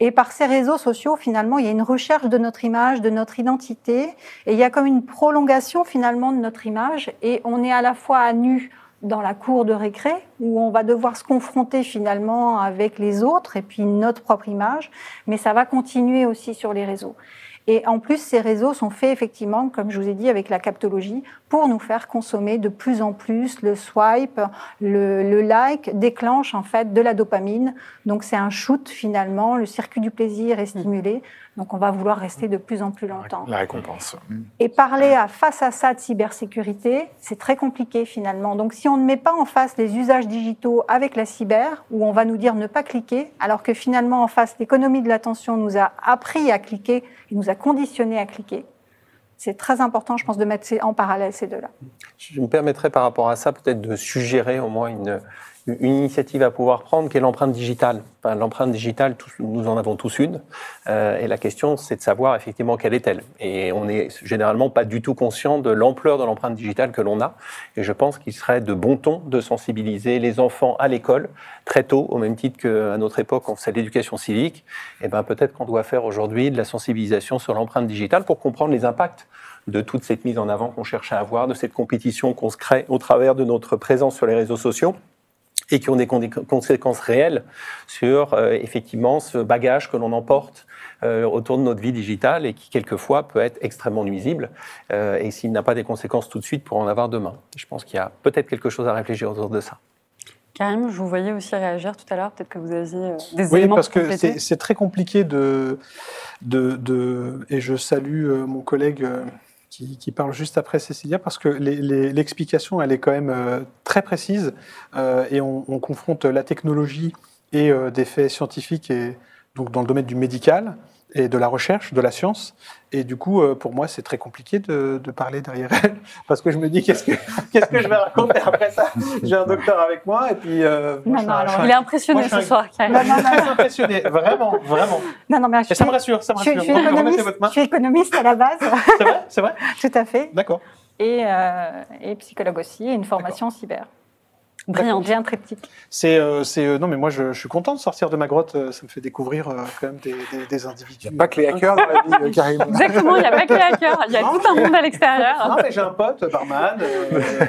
B: Et par ces réseaux sociaux, finalement, il y a une recherche de notre image, de notre identité, et il y a comme une prolongation finalement de notre image, et on est à la fois à nu dans la cour de récré, où on va devoir se confronter finalement avec les autres et puis notre propre image, mais ça va continuer aussi sur les réseaux. Et en plus, ces réseaux sont faits effectivement, comme je vous ai dit, avec la captologie, pour nous faire consommer de plus en plus. Le swipe, le, like déclenche en fait de la dopamine. Donc c'est un shoot finalement. Le circuit du plaisir est stimulé. Donc on va vouloir rester de plus en plus longtemps.
D: La récompense.
B: Et parler à, face à ça de cybersécurité, c'est très compliqué finalement. Donc si on ne met pas en face les usages digitaux avec la cyber, où on va nous dire ne pas cliquer, alors que finalement en face l'économie de l'attention nous a appris à cliquer, il nous a conditionné à cliquer. C'est très important, je pense, de mettre en parallèle ces deux-là.
E: Je me permettrais par rapport à ça peut-être de suggérer au moins une, une initiative à pouvoir prendre qui est l'empreinte digitale. l'empreinte digitale, nous en avons tous une. Euh, et la question, c'est de savoir effectivement quelle est-elle. Et on n'est généralement pas du tout conscient de l'ampleur de l'empreinte digitale que l'on a. Et je pense qu'il serait de bon ton de sensibiliser les enfants à l'école très tôt, au même titre qu'à notre époque, on faisait l'éducation civique. Et ben peut-être qu'on doit faire aujourd'hui de la sensibilisation sur l'empreinte digitale pour comprendre les impacts de toute cette mise en avant qu'on cherche à avoir, de cette compétition qu'on se crée au travers de notre présence sur les réseaux sociaux et qui ont des conséquences réelles sur euh, effectivement ce bagage que l'on emporte euh, autour de notre vie digitale et qui quelquefois peut être extrêmement nuisible euh, et s'il n'a pas des conséquences tout de suite pour en avoir demain. Je pense qu'il y a peut-être quelque chose à réfléchir autour de ça.
A: Karim, je vous voyais aussi réagir tout à l'heure. Peut-être que vous aviez des
C: oui,
A: éléments.
C: Oui, parce que c'est très compliqué de, de, de, Et je salue mon collègue qui, parle juste après Cécilia, parce que l'explication, elle est quand même euh, très précise, euh, et on, confronte la technologie et euh, des faits scientifiques, et donc dans le domaine du médical et de la recherche, de la science. Et du coup, pour moi, c'est très compliqué de, parler derrière elle, parce que je me dis, qu'est-ce que, qu'est-ce que je vais raconter après ça? J'ai un docteur avec moi, et puis...
A: non, non, il est impressionné ce soir.
C: Non, non, très impressionné, vraiment, vraiment.
B: Non, non, mais
C: ça me rassure, ça me rassure.
B: Je, suis, économiste, je suis économiste à la base.
C: C'est vrai, c'est vrai?
B: Tout à fait.
C: D'accord.
B: Et, euh, et, psychologue aussi, et une formation cyber.
A: Brillant.
B: J'ai un triptyque.
C: C'est, euh, c'est, euh, non, mais moi, je, je, suis content de sortir de ma grotte. Ça me fait découvrir quand même des, des, des individus.
D: Il n'y a pas que les hackers dans la vie, Karim.
A: Exactement, il n'y a pas que les hackers. Il y a tout un monde à l'extérieur.
C: Non, mais j'ai un pote, barman.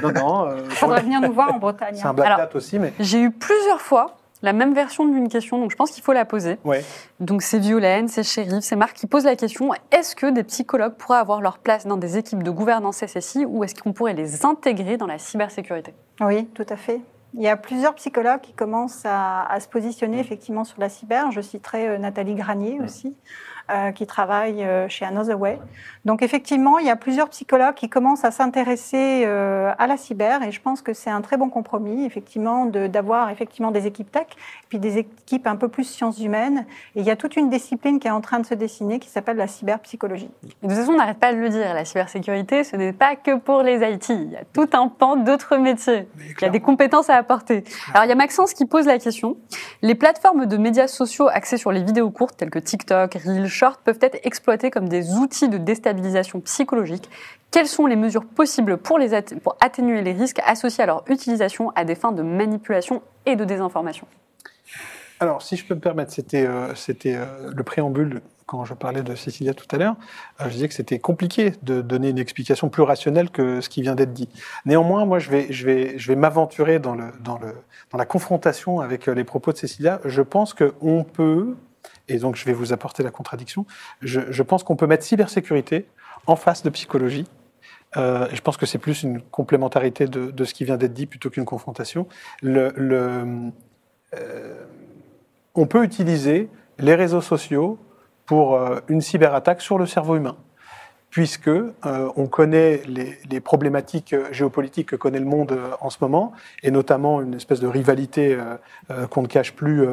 C: non, non.
B: Il faudrait venir nous voir en Bretagne.
C: C'est un black hat aussi, mais.
A: J'ai eu plusieurs fois la même version d'une question, donc je pense qu'il faut la poser.
C: Ouais.
A: Donc c'est Violaine, c'est Chérif, c'est Marc qui pose la question est-ce que des psychologues pourraient avoir leur place dans des équipes de gouvernance SSI ou est-ce qu'on pourrait les intégrer dans la cybersécurité?
B: Oui, tout à fait. Il y a plusieurs psychologues qui commencent à, se positionner effectivement sur la cyber. Je citerai euh, Nathalie Granier aussi. Euh, qui travaille euh, chez Another Way. Donc effectivement, il y a plusieurs psychologues qui commencent à s'intéresser euh, à la cyber et je pense que c'est un très bon compromis, effectivement, d'avoir effectivement des équipes tech, puis des équipes un peu plus sciences humaines. Et il y a toute une discipline qui est en train de se dessiner qui s'appelle la cyberpsychologie.
A: de toute façon, on n'arrête pas de le dire, la cybersécurité, ce n'est pas que pour les IT. Il y a tout un pan d'autres métiers. Il y a des compétences à apporter. Alors il y a Maxence qui pose la question. Les plateformes de médias sociaux axées sur les vidéos courtes telles que TikTok, Reel, short peuvent être exploités comme des outils de déstabilisation psychologique. Quelles sont les mesures possibles pour, atténuer les risques associés à leur utilisation à des fins de manipulation et de désinformation?
C: Alors, si je peux me permettre, c'était euh, euh, le préambule quand je parlais de Cécilia tout à l'heure. euh, je disais que c'était compliqué de donner une explication plus rationnelle que ce qui vient d'être dit. Néanmoins, moi, je vais, m'aventurer dans, dans, la confrontation avec les propos de Cécilia. Je pense qu'on peut, et donc je vais vous apporter la contradiction, je, pense qu'on peut mettre cybersécurité en face de psychologie. Euh, je pense que c'est plus une complémentarité de, ce qui vient d'être dit plutôt qu'une confrontation. Euh, on peut utiliser les réseaux sociaux pour euh, une cyberattaque sur le cerveau humain, puisque on connaît les, problématiques géopolitiques que connaît le monde en ce moment, et notamment une espèce de rivalité qu'on ne cache plus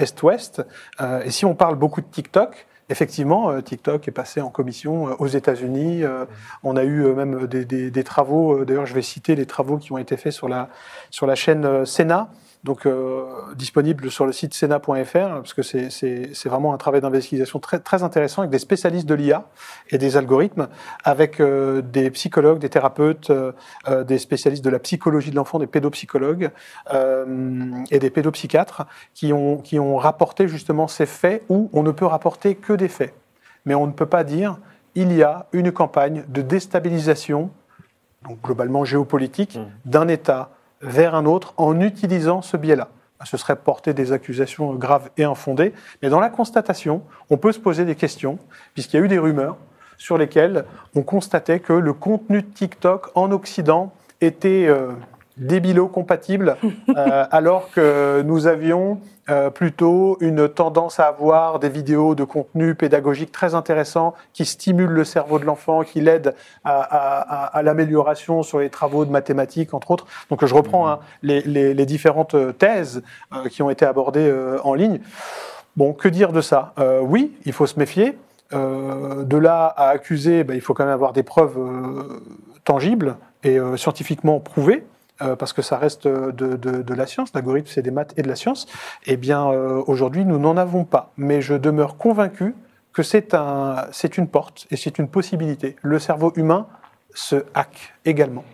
C: Est-Ouest. Euh, et si on parle beaucoup de TikTok, effectivement, euh, TikTok est passé en commission euh, aux États-Unis. On a eu même des, des- travaux. D'ailleurs, je vais citer les travaux qui ont été faits sur la sur la chaîne Sénat donc euh, disponible sur le site sena.fr, parce que c'est- vraiment un travail d'investigation très, très intéressant avec des spécialistes de l'IA et des algorithmes, avec euh, des psychologues, des thérapeutes, euh, des spécialistes de la psychologie de l'enfant, des pédopsychologues et des pédopsychiatres qui ont, qui ont rapporté justement ces faits où on ne peut rapporter que des faits. Mais on ne peut pas dire il y a une campagne de déstabilisation, donc globalement géopolitique, d'un État vers un autre en utilisant ce biais-là. Ce serait porter des accusations graves et infondées, mais dans la constatation, on peut se poser des questions, puisqu'il y a eu des rumeurs sur lesquelles on constatait que le contenu de TikTok en Occident était euh, débilo-compatible, euh, alors que nous avions euh, plutôt une tendance à avoir des vidéos de contenu pédagogique très intéressants qui stimulent le cerveau de l'enfant, qui l'aident à, à- à- à l'amélioration sur les travaux de mathématiques, entre autres. Donc je reprends hein, les, les- les différentes thèses euh, qui ont été abordées euh, en ligne. Bon, que dire de ça? Oui, il faut se méfier. De là à accuser, ben, il faut quand même avoir des preuves tangibles et scientifiquement prouvées, euh, parce que ça reste de, la science. L'algorithme, c'est des maths et de la science. Eh bien, euh, aujourd'hui, nous n'en avons pas. Mais je demeure convaincu que c'est un, c'est une porte et c'est une possibilité. Le cerveau humain se hack également.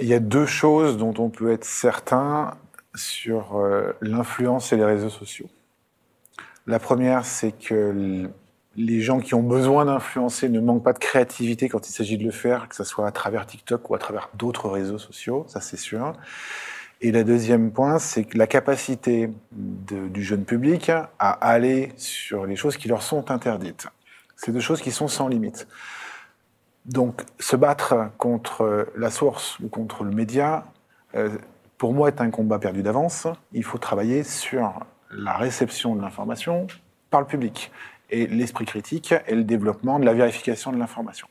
D: Il y a deux choses dont on peut être certain sur euh, l'influence et les réseaux sociaux. La première, c'est que les gens qui ont besoin d'influencer ne manquent pas de créativité quand il s'agit de le faire, que ce soit à travers TikTok ou à travers d'autres réseaux sociaux, ça c'est sûr. Et le deuxième point, c'est la capacité du jeune public à aller sur les choses qui leur sont interdites. C'est deux choses qui sont sans limite. Donc, se battre contre la source ou contre le média, euh, pour moi, est un combat perdu d'avance. Il faut travailler sur la réception de l'information par le public et l'esprit critique et le développement de la vérification de l'information.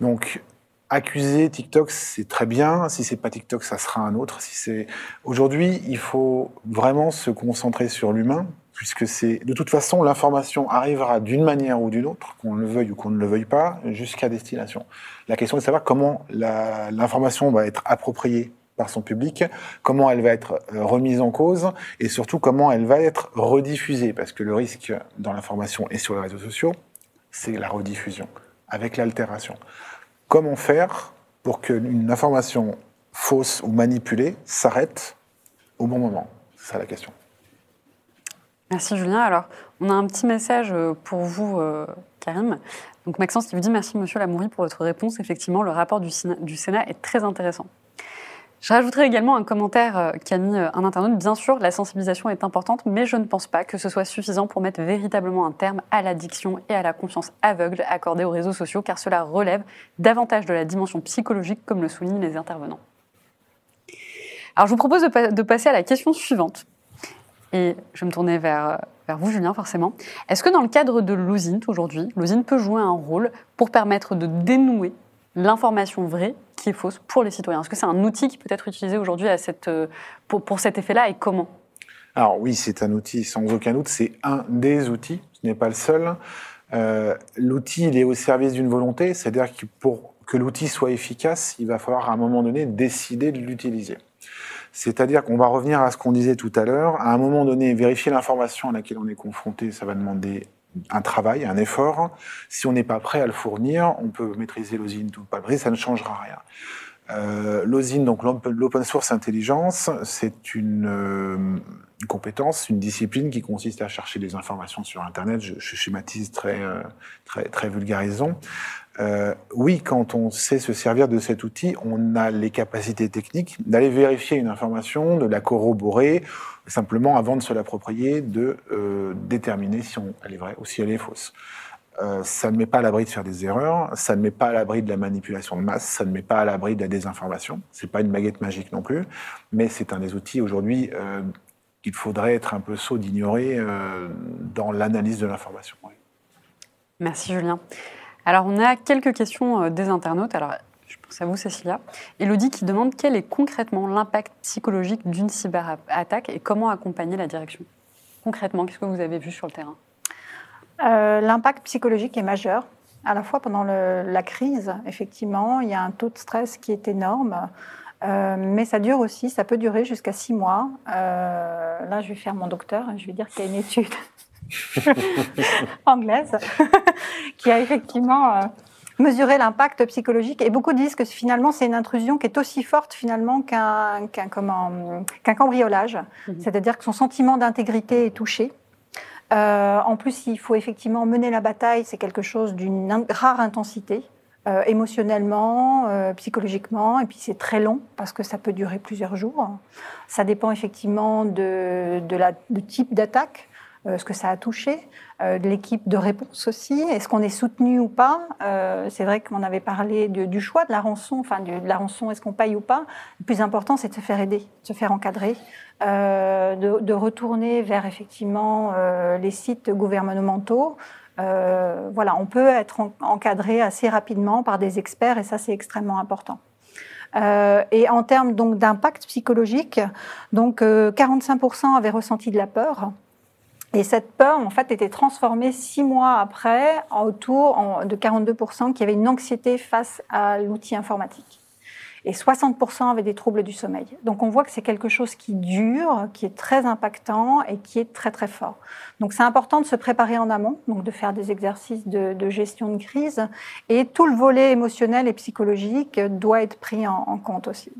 D: Donc, accuser TikTok, c'est très bien. Si c'est pas TikTok, ça sera un autre. Si c'est aujourd'hui, il faut vraiment se concentrer sur l'humain, puisque c'est de toute façon l'information arrivera d'une manière ou d'une autre, qu'on le veuille ou qu'on ne le veuille pas, jusqu'à destination. La question est de savoir comment l'information va être appropriée par son public, comment elle va être euh, remise en cause et surtout comment elle va être rediffusée, parce que le risque dans l'information et sur les réseaux sociaux, c'est la rediffusion avec l'altération. Comment faire pour qu'une information fausse ou manipulée s'arrête au bon moment? C'est la question.
A: Merci Julien. Alors, on a un petit message euh, pour vous, euh, Karim. Donc Maxence qui vous dit merci Monsieur Lamoury pour votre réponse. Effectivement, le rapport du Sénat est très intéressant. Je rajouterai également un commentaire euh, qu'a mis euh, un internaute. Bien sûr, la sensibilisation est importante, mais je ne pense pas que ce soit suffisant pour mettre véritablement un terme à l'addiction et à la confiance aveugle accordée aux réseaux sociaux, car cela relève davantage de la dimension psychologique, comme le soulignent les intervenants. Alors, je vous propose de, pa- de passer à la question suivante. Et je vais me tourner vers, euh, vers vous, Julien, forcément. Est-ce que dans le cadre de l'OSINT aujourd'hui, l'OSINT peut jouer un rôle pour permettre de dénouer l'information vraie qui est fausse pour les citoyens Est-ce que c'est un outil qui peut être utilisé aujourd'hui à cette, euh, pour, pour cet effet-là et comment?
D: Alors oui, c'est un outil sans aucun doute, c'est un des outils, ce n'est pas le seul. Euh, l'outil, il est au service d'une volonté, c'est-à-dire que pour que l'outil soit efficace, il va falloir à un moment donné décider de l'utiliser. C'est-à-dire qu'on va revenir à ce qu'on disait tout à l'heure, à un moment donné, vérifier l'information à laquelle on est confronté, ça va demander un travail, un effort. Si on n'est pas prêt à le fournir, on peut maîtriser l'osine ou pas le ça ne changera rien. Euh, donc l'Open Source Intelligence, c'est une, euh, compétence, une discipline qui consiste à chercher des informations sur Internet. Je, je schématise très, euh, très, très vulgarisant. Euh, oui, quand on sait se servir de cet outil, on a les capacités techniques d'aller vérifier une information, de la corroborer, simplement avant de se l'approprier, de euh, déterminer si elle est vraie ou si elle est fausse. Euh, ça ne met pas à l'abri de faire des erreurs, ça ne met pas à l'abri de la manipulation de masse, ça ne met pas à l'abri de la désinformation. C'est pas une baguette magique non plus, mais c'est un des outils aujourd'hui qu'il faudrait être un peu sot d'ignorer dans l'analyse de l'information.
A: Merci Julien. Alors, on a quelques questions euh, des internautes. Alors, je pense à vous, Cécilia. Elodie qui demande quel est concrètement l'impact psychologique d'une cyberattaque et comment accompagner la direction? Concrètement, qu'est-ce que vous avez vu sur le terrain?
B: Euh, L'impact psychologique est majeur. À la fois pendant la crise, effectivement, il y a un taux de stress qui est énorme. Euh, mais ça dure aussi, ça peut durer jusqu'à six mois. Là, je vais faire mon docteur, je vais dire qu'il y a une étude anglaise qui a effectivement euh, mesuré l'impact psychologique. Et beaucoup disent que finalement, c'est une intrusion qui est aussi forte finalement qu'un cambriolage. Mmh. C'est-à-dire que son sentiment d'intégrité est touché. Euh, en plus, il faut effectivement mener la bataille. C'est quelque chose d'une rare intensité. Euh, émotionnellement, euh, psychologiquement, et puis c'est très long parce que ça peut durer plusieurs jours. Ça dépend effectivement de, de la, du type d'attaque ce que ça a touché, euh, de l'équipe de réponse aussi, est-ce qu'on est soutenu ou pas? Euh, C'est vrai qu'on avait parlé du choix de la rançon, enfin de, la rançon, est-ce qu'on paye ou pas? Le plus important, c'est de se faire aider, de se faire encadrer, euh, de, retourner vers effectivement euh, les sites gouvernementaux. Euh, voilà, on peut être en, encadré assez rapidement par des experts et ça, c'est extrêmement important. Euh, et en termes donc d'impact psychologique, donc euh, 45% avaient ressenti de la peur, et cette peur, en fait, était transformée six mois après autour de 42% qui avaient une anxiété face à l'outil informatique. Et 60% avaient des troubles du sommeil. Donc on voit que c'est quelque chose qui dure, qui est très impactant et qui est très très fort. Donc c'est important de se préparer en amont, donc de faire des exercices de, gestion de crise. Et tout le volet émotionnel et psychologique doit être pris en, en compte aussi.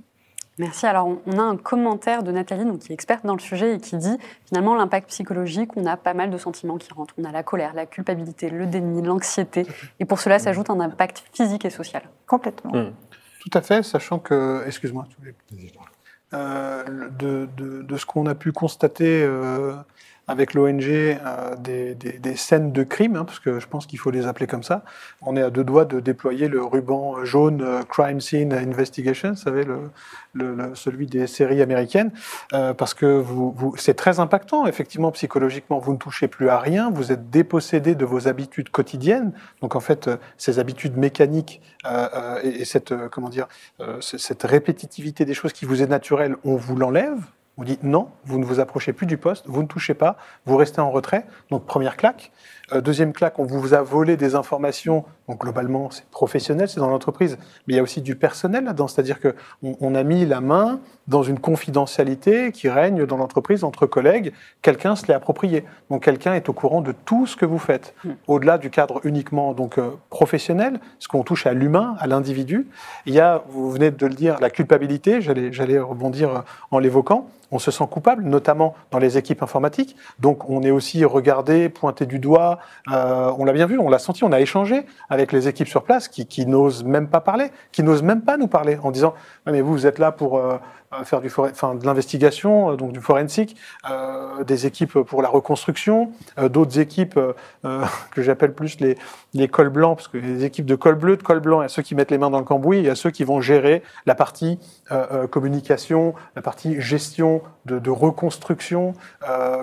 A: Merci. Alors, on a un commentaire de Nathalie, donc, qui est experte dans le sujet et qui dit finalement l'impact psychologique, on a pas mal de sentiments qui rentrent. On a la colère, la culpabilité, le déni, l'anxiété. Et pour cela s'ajoute un impact physique et social.
B: Complètement. Mmh.
C: Tout à fait, sachant que, excuse-moi, euh, de, de, de, ce qu'on a pu constater euh, avec l'ONG euh, des, scènes de crime, hein, parce que je pense qu'il faut les appeler comme ça. On est à deux doigts de déployer le ruban jaune euh, Crime Scene Investigation, vous savez, le, celui des séries américaines, euh, parce que c'est très impactant, effectivement, psychologiquement. Vous ne touchez plus à rien, vous êtes dépossédé de vos habitudes quotidiennes. Donc, en fait, ces habitudes mécaniques et, et, cette, comment dire, cette répétitivité des choses qui vous est naturelle, on vous l'enlève on dit non, vous ne vous approchez plus du poste, vous ne touchez pas, vous restez en retrait. Donc première claque. Euh, deuxième claque, on vous a volé des informations. Donc globalement, c'est professionnel, c'est dans l'entreprise, mais il y a aussi du personnel là-dedans. C'est-à-dire que on, on, a mis la main dans une confidentialité qui règne dans l'entreprise entre collègues. Quelqu'un se l'est approprié. Donc quelqu'un est au courant de tout ce que vous faites, mmh. au-delà du cadre uniquement donc euh, professionnel, ce qu'on touche à l'humain, à l'individu. Il y a, vous venez de le dire, la culpabilité. J'allais, j'allais rebondir en l'évoquant on se sent coupable, notamment dans les équipes informatiques. Donc on est aussi regardé, pointé du doigt. Euh, on l'a bien vu, on l'a senti, on a échangé avec les équipes sur place qui, qui n'osent même pas parler, qui n'osent même pas nous parler en disant mais vous vous êtes là pour euh, faire du enfin, de l'investigation, euh, donc du forensique, euh, des équipes pour la reconstruction, euh, d'autres équipes euh, que j'appelle plus les, les cols blancs, parce que les équipes de col bleu, de col blanc, il y a ceux qui mettent les mains dans le cambouis, il y a ceux qui vont gérer la partie euh, communication, la partie gestion de, reconstruction,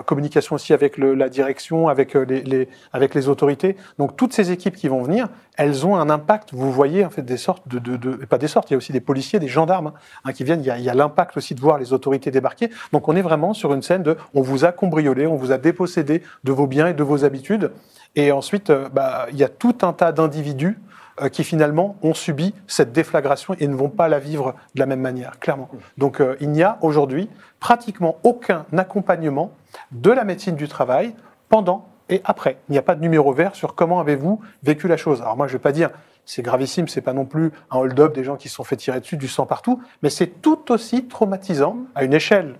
C: communication aussi avec la direction, avec les, avec les autorités. Donc toutes ces équipes qui vont venir, elles ont un impact. Vous voyez en fait des sortes de, de, pas des sortes, il y a aussi des policiers, des gendarmes hein, qui viennent. Il y a l'impact aussi de voir les autorités débarquer. Donc on est vraiment sur une scène de, on vous a cambriolé, on vous a dépossédé de vos biens et de vos habitudes. Et ensuite, euh, bah, il y a tout un tas d'individus euh, qui finalement ont subi cette déflagration et ne vont pas la vivre de la même manière, clairement. Donc euh, il n'y a aujourd'hui pratiquement aucun accompagnement de la médecine du travail pendant et après. Il n'y a pas de numéro vert sur comment avez-vous vécu la chose. Alors moi, je ne vais pas dire c'est gravissime, c'est pas non plus un hold-up des gens qui se sont fait tirer dessus, du sang partout, mais c'est tout aussi traumatisant à une échelle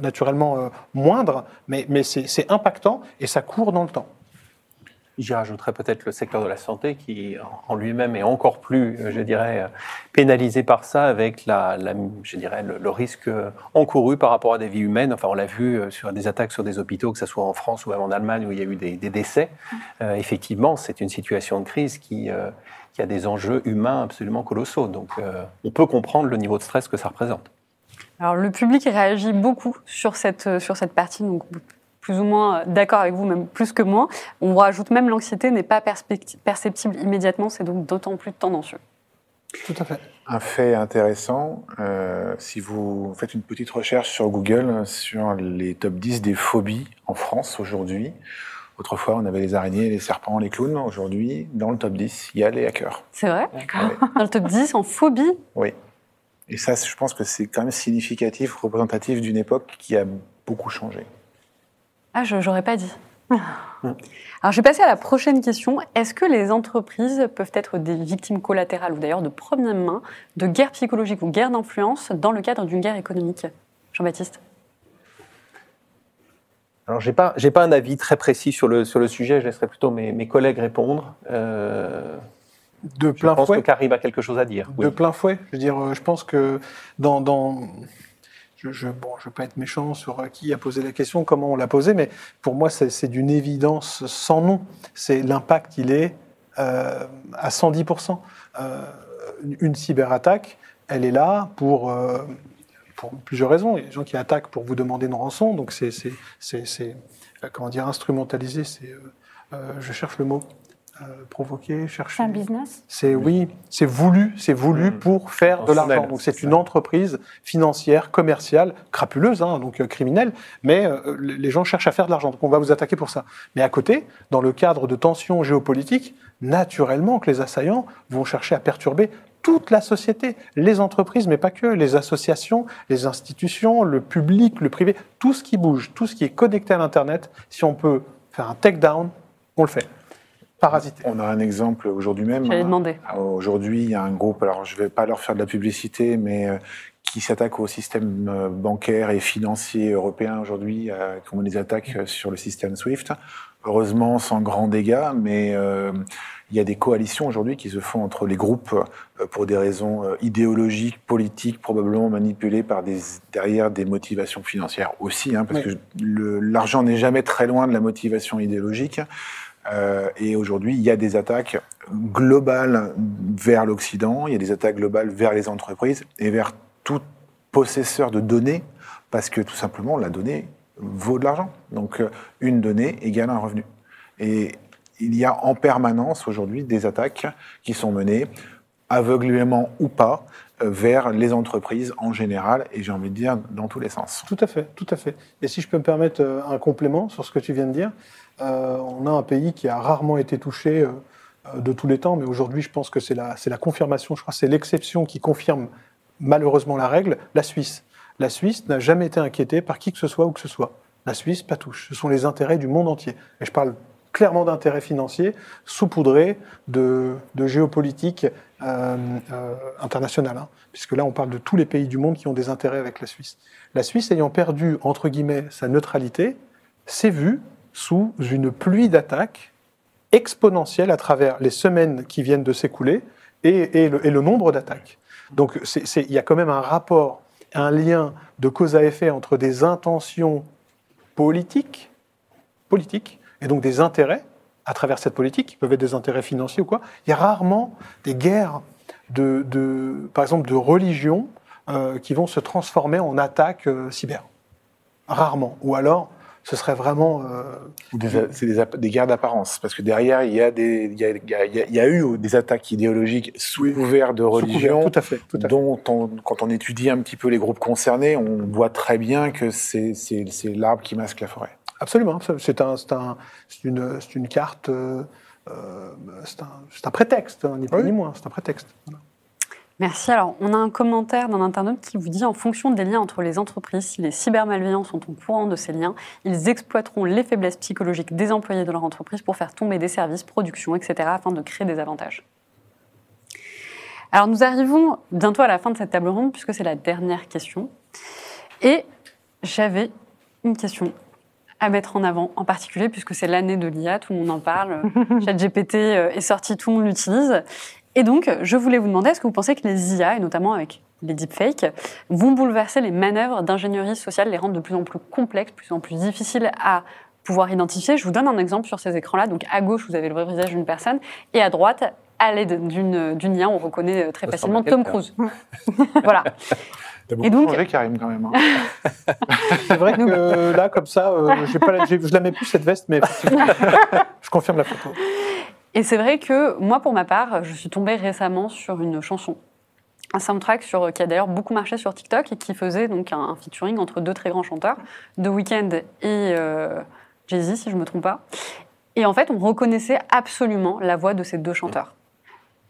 C: naturellement moindre, mais c'est impactant et ça court dans le temps.
E: J'y rajouterais peut-être le secteur de la santé qui, en lui-même, est encore plus, euh, je dirais, pénalisé par ça, avec la, je dirais, le, risque encouru par rapport à des vies humaines. Enfin, on l'a vu sur des attaques sur des hôpitaux, que ce soit en France ou même en Allemagne, où il y a eu des, décès. effectivement, c'est une situation de crise qui, a des enjeux humains absolument colossaux. Donc, on peut comprendre le niveau de stress que ça représente.
A: Alors le public réagit beaucoup sur cette, euh, sur cette partie, plus ou moins d'accord avec vous, même plus que moi. On rajoute même l'anxiété n'est pas perceptible immédiatement, c'est donc d'autant plus tendancieux.
C: Tout à fait.
D: Un fait intéressant, euh, si vous faites une petite recherche sur Google sur les top 10 des phobies en France aujourd'hui, autrefois on avait les araignées, les serpents, les clowns, aujourd'hui dans le top 10 il y a les hackers.
A: C'est vrai? Dans le top 10 en phobie?
D: Oui. Et ça, je pense que c'est quand même significatif, représentatif d'une époque qui a beaucoup changé.
A: Ah, je n'aurais pas dit. Alors, je vais passer à la prochaine question. Est-ce que les entreprises peuvent être des victimes collatérales ou d'ailleurs de première main de guerres psychologiques ou guerres d'influence dans le cadre d'une guerre économique? Jean-Baptiste
E: alors, je n'ai pas, pas un avis très précis sur le, sur le sujet, je laisserai plutôt mes, mes collègues répondre. Euh,
C: de plein
E: je pense
C: fouet.
E: que Karim a quelque chose à dire.
C: De plein fouet. Je veux dire, euh, je pense que dans, dans je, je veux pas être méchant sur euh, qui a posé la question, comment on l'a posé, mais pour moi, c'est d'une évidence sans nom. C'est l'impact, il est euh, à 110%. Euh, une cyberattaque, elle est là pour, plusieurs raisons. Il y a des gens qui attaquent pour vous demander une rançon, donc c'est, comment dire, instrumentalisé. Je cherche le mot. Euh, provoquer, chercher.
B: C'est un business
C: C'est oui, c'est voulu, c'est voulu mmh. pour faire de l'argent. Donc c'est une entreprise financière, commerciale, crapuleuse, hein, donc euh, criminelle, mais euh, les gens cherchent à faire de l'argent. Donc on va vous attaquer pour ça. Mais à côté, dans le cadre de tensions géopolitiques, naturellement que les assaillants vont chercher à perturber toute la société, les entreprises, mais pas que, les associations, les institutions, le public, le privé, tout ce qui bouge, tout ce qui est connecté à l'Internet, si on peut faire un take-down, on le fait.
D: On a un exemple aujourd'hui même.
A: J'allais demander.
D: Euh, aujourd'hui, il y a un groupe, alors je ne vais pas leur faire de la publicité, mais euh, qui s'attaque au système euh, bancaire et financier européen aujourd'hui, comme des attaques sur le système SWIFT. Heureusement, sans grands dégâts, mais il y a des coalitions aujourd'hui qui se font entre les groupes pour des raisons idéologiques, politiques, probablement manipulées par des, derrière des motivations financières aussi, hein, parce que l'argent n'est jamais très loin de la motivation idéologique. Euh, et aujourd'hui, il y a des attaques globales vers l'Occident, il y a des attaques globales vers les entreprises et vers tout possesseur de données, parce que tout simplement, la donnée vaut de l'argent. Donc, euh, une donnée égale un revenu. Et il y a en permanence aujourd'hui des attaques qui sont menées, aveuglément ou pas, euh, vers les entreprises en général, et j'ai envie de dire dans tous les sens.
C: Tout à fait, tout à fait. Et si je peux me permettre un complément sur ce que tu viens de dire, on a un pays qui a rarement été touché euh, euh, de tous les temps, mais aujourd'hui, je pense que c'est la, confirmation, je crois que c'est l'exception qui confirme malheureusement la règle, la Suisse. La Suisse n'a jamais été inquiétée par qui que ce soit ou que ce soit. La Suisse, pas touche. Ce sont les intérêts du monde entier. Et je parle clairement d'intérêts financiers saupoudrés de, géopolitique euh, internationale, hein, puisque là on parle de tous les pays du monde qui ont des intérêts avec la Suisse. La Suisse ayant perdu, entre guillemets, sa neutralité, s'est vue sous une pluie d'attaques exponentielle à travers les semaines qui viennent de s'écouler et, le, nombre d'attaques. Donc il y a quand même un rapport, un lien de cause à effet entre des intentions politiques, politiques et donc des intérêts à travers cette politique, qui peuvent être des intérêts financiers ou quoi. Il y a rarement des guerres, de, par exemple, de religion euh, qui vont se transformer en attaques euh, cyber. Rarement. Ou alors, ce serait vraiment.
D: Euh, c'est des, des, guerres d'apparence, parce que derrière, il y, a des, il, y a, il y a eu des attaques idéologiques sous couvert de religion,
C: tout à fait, tout à fait.
D: dont quand on étudie un petit peu les groupes concernés, on voit très bien que c'est l'arbre qui masque la forêt.
C: Absolument, c'est un, un, une, une, carte, euh, euh c'est un, un, prétexte, hein, ni plus ni moins, c'est un prétexte. Voilà.
A: Merci. Alors, on a un commentaire d'un internaute qui vous dit en fonction des liens entre les entreprises, si les cybermalveillants sont au courant de ces liens, ils exploiteront les faiblesses psychologiques des employés de leur entreprise pour faire tomber des services, production, etc., afin de créer des avantages. Alors nous arrivons bientôt à la fin de cette table ronde puisque c'est la dernière question. Et j'avais une question à mettre en avant en particulier puisque c'est l'année de l'IA, tout le monde en parle. ChatGPT euh, est sorti, tout le monde l'utilise. Et donc, je voulais vous demander, est-ce que vous pensez que les IA, et notamment avec les deepfakes, vont bouleverser les manœuvres d'ingénierie sociale, les rendre de plus en plus complexes, de plus en plus difficiles à pouvoir identifier? Je vous donne un exemple sur ces écrans-là. Donc, à gauche, vous avez le vrai visage d'une personne, et à droite, à l'aide d'une d'une IA, on reconnaît euh, très
E: Ça
A: facilement Tom. Cruise. voilà.
D: T'as beaucoup
A: Et donc-
D: changé, Karim, quand même. hein.
C: C'est vrai que euh, là, comme ça, euh, j'ai pas la- j'ai- je la mets plus cette veste, mais je confirme la photo.
A: Et c'est vrai que moi, pour ma part, je suis tombée récemment sur une chanson, un soundtrack sur, qui a d'ailleurs beaucoup marché sur TikTok et qui faisait donc un, featuring entre deux très grands chanteurs, The Weeknd et euh, Jay-Z, si je ne me trompe pas. Et en fait, on reconnaissait absolument la voix de ces deux chanteurs.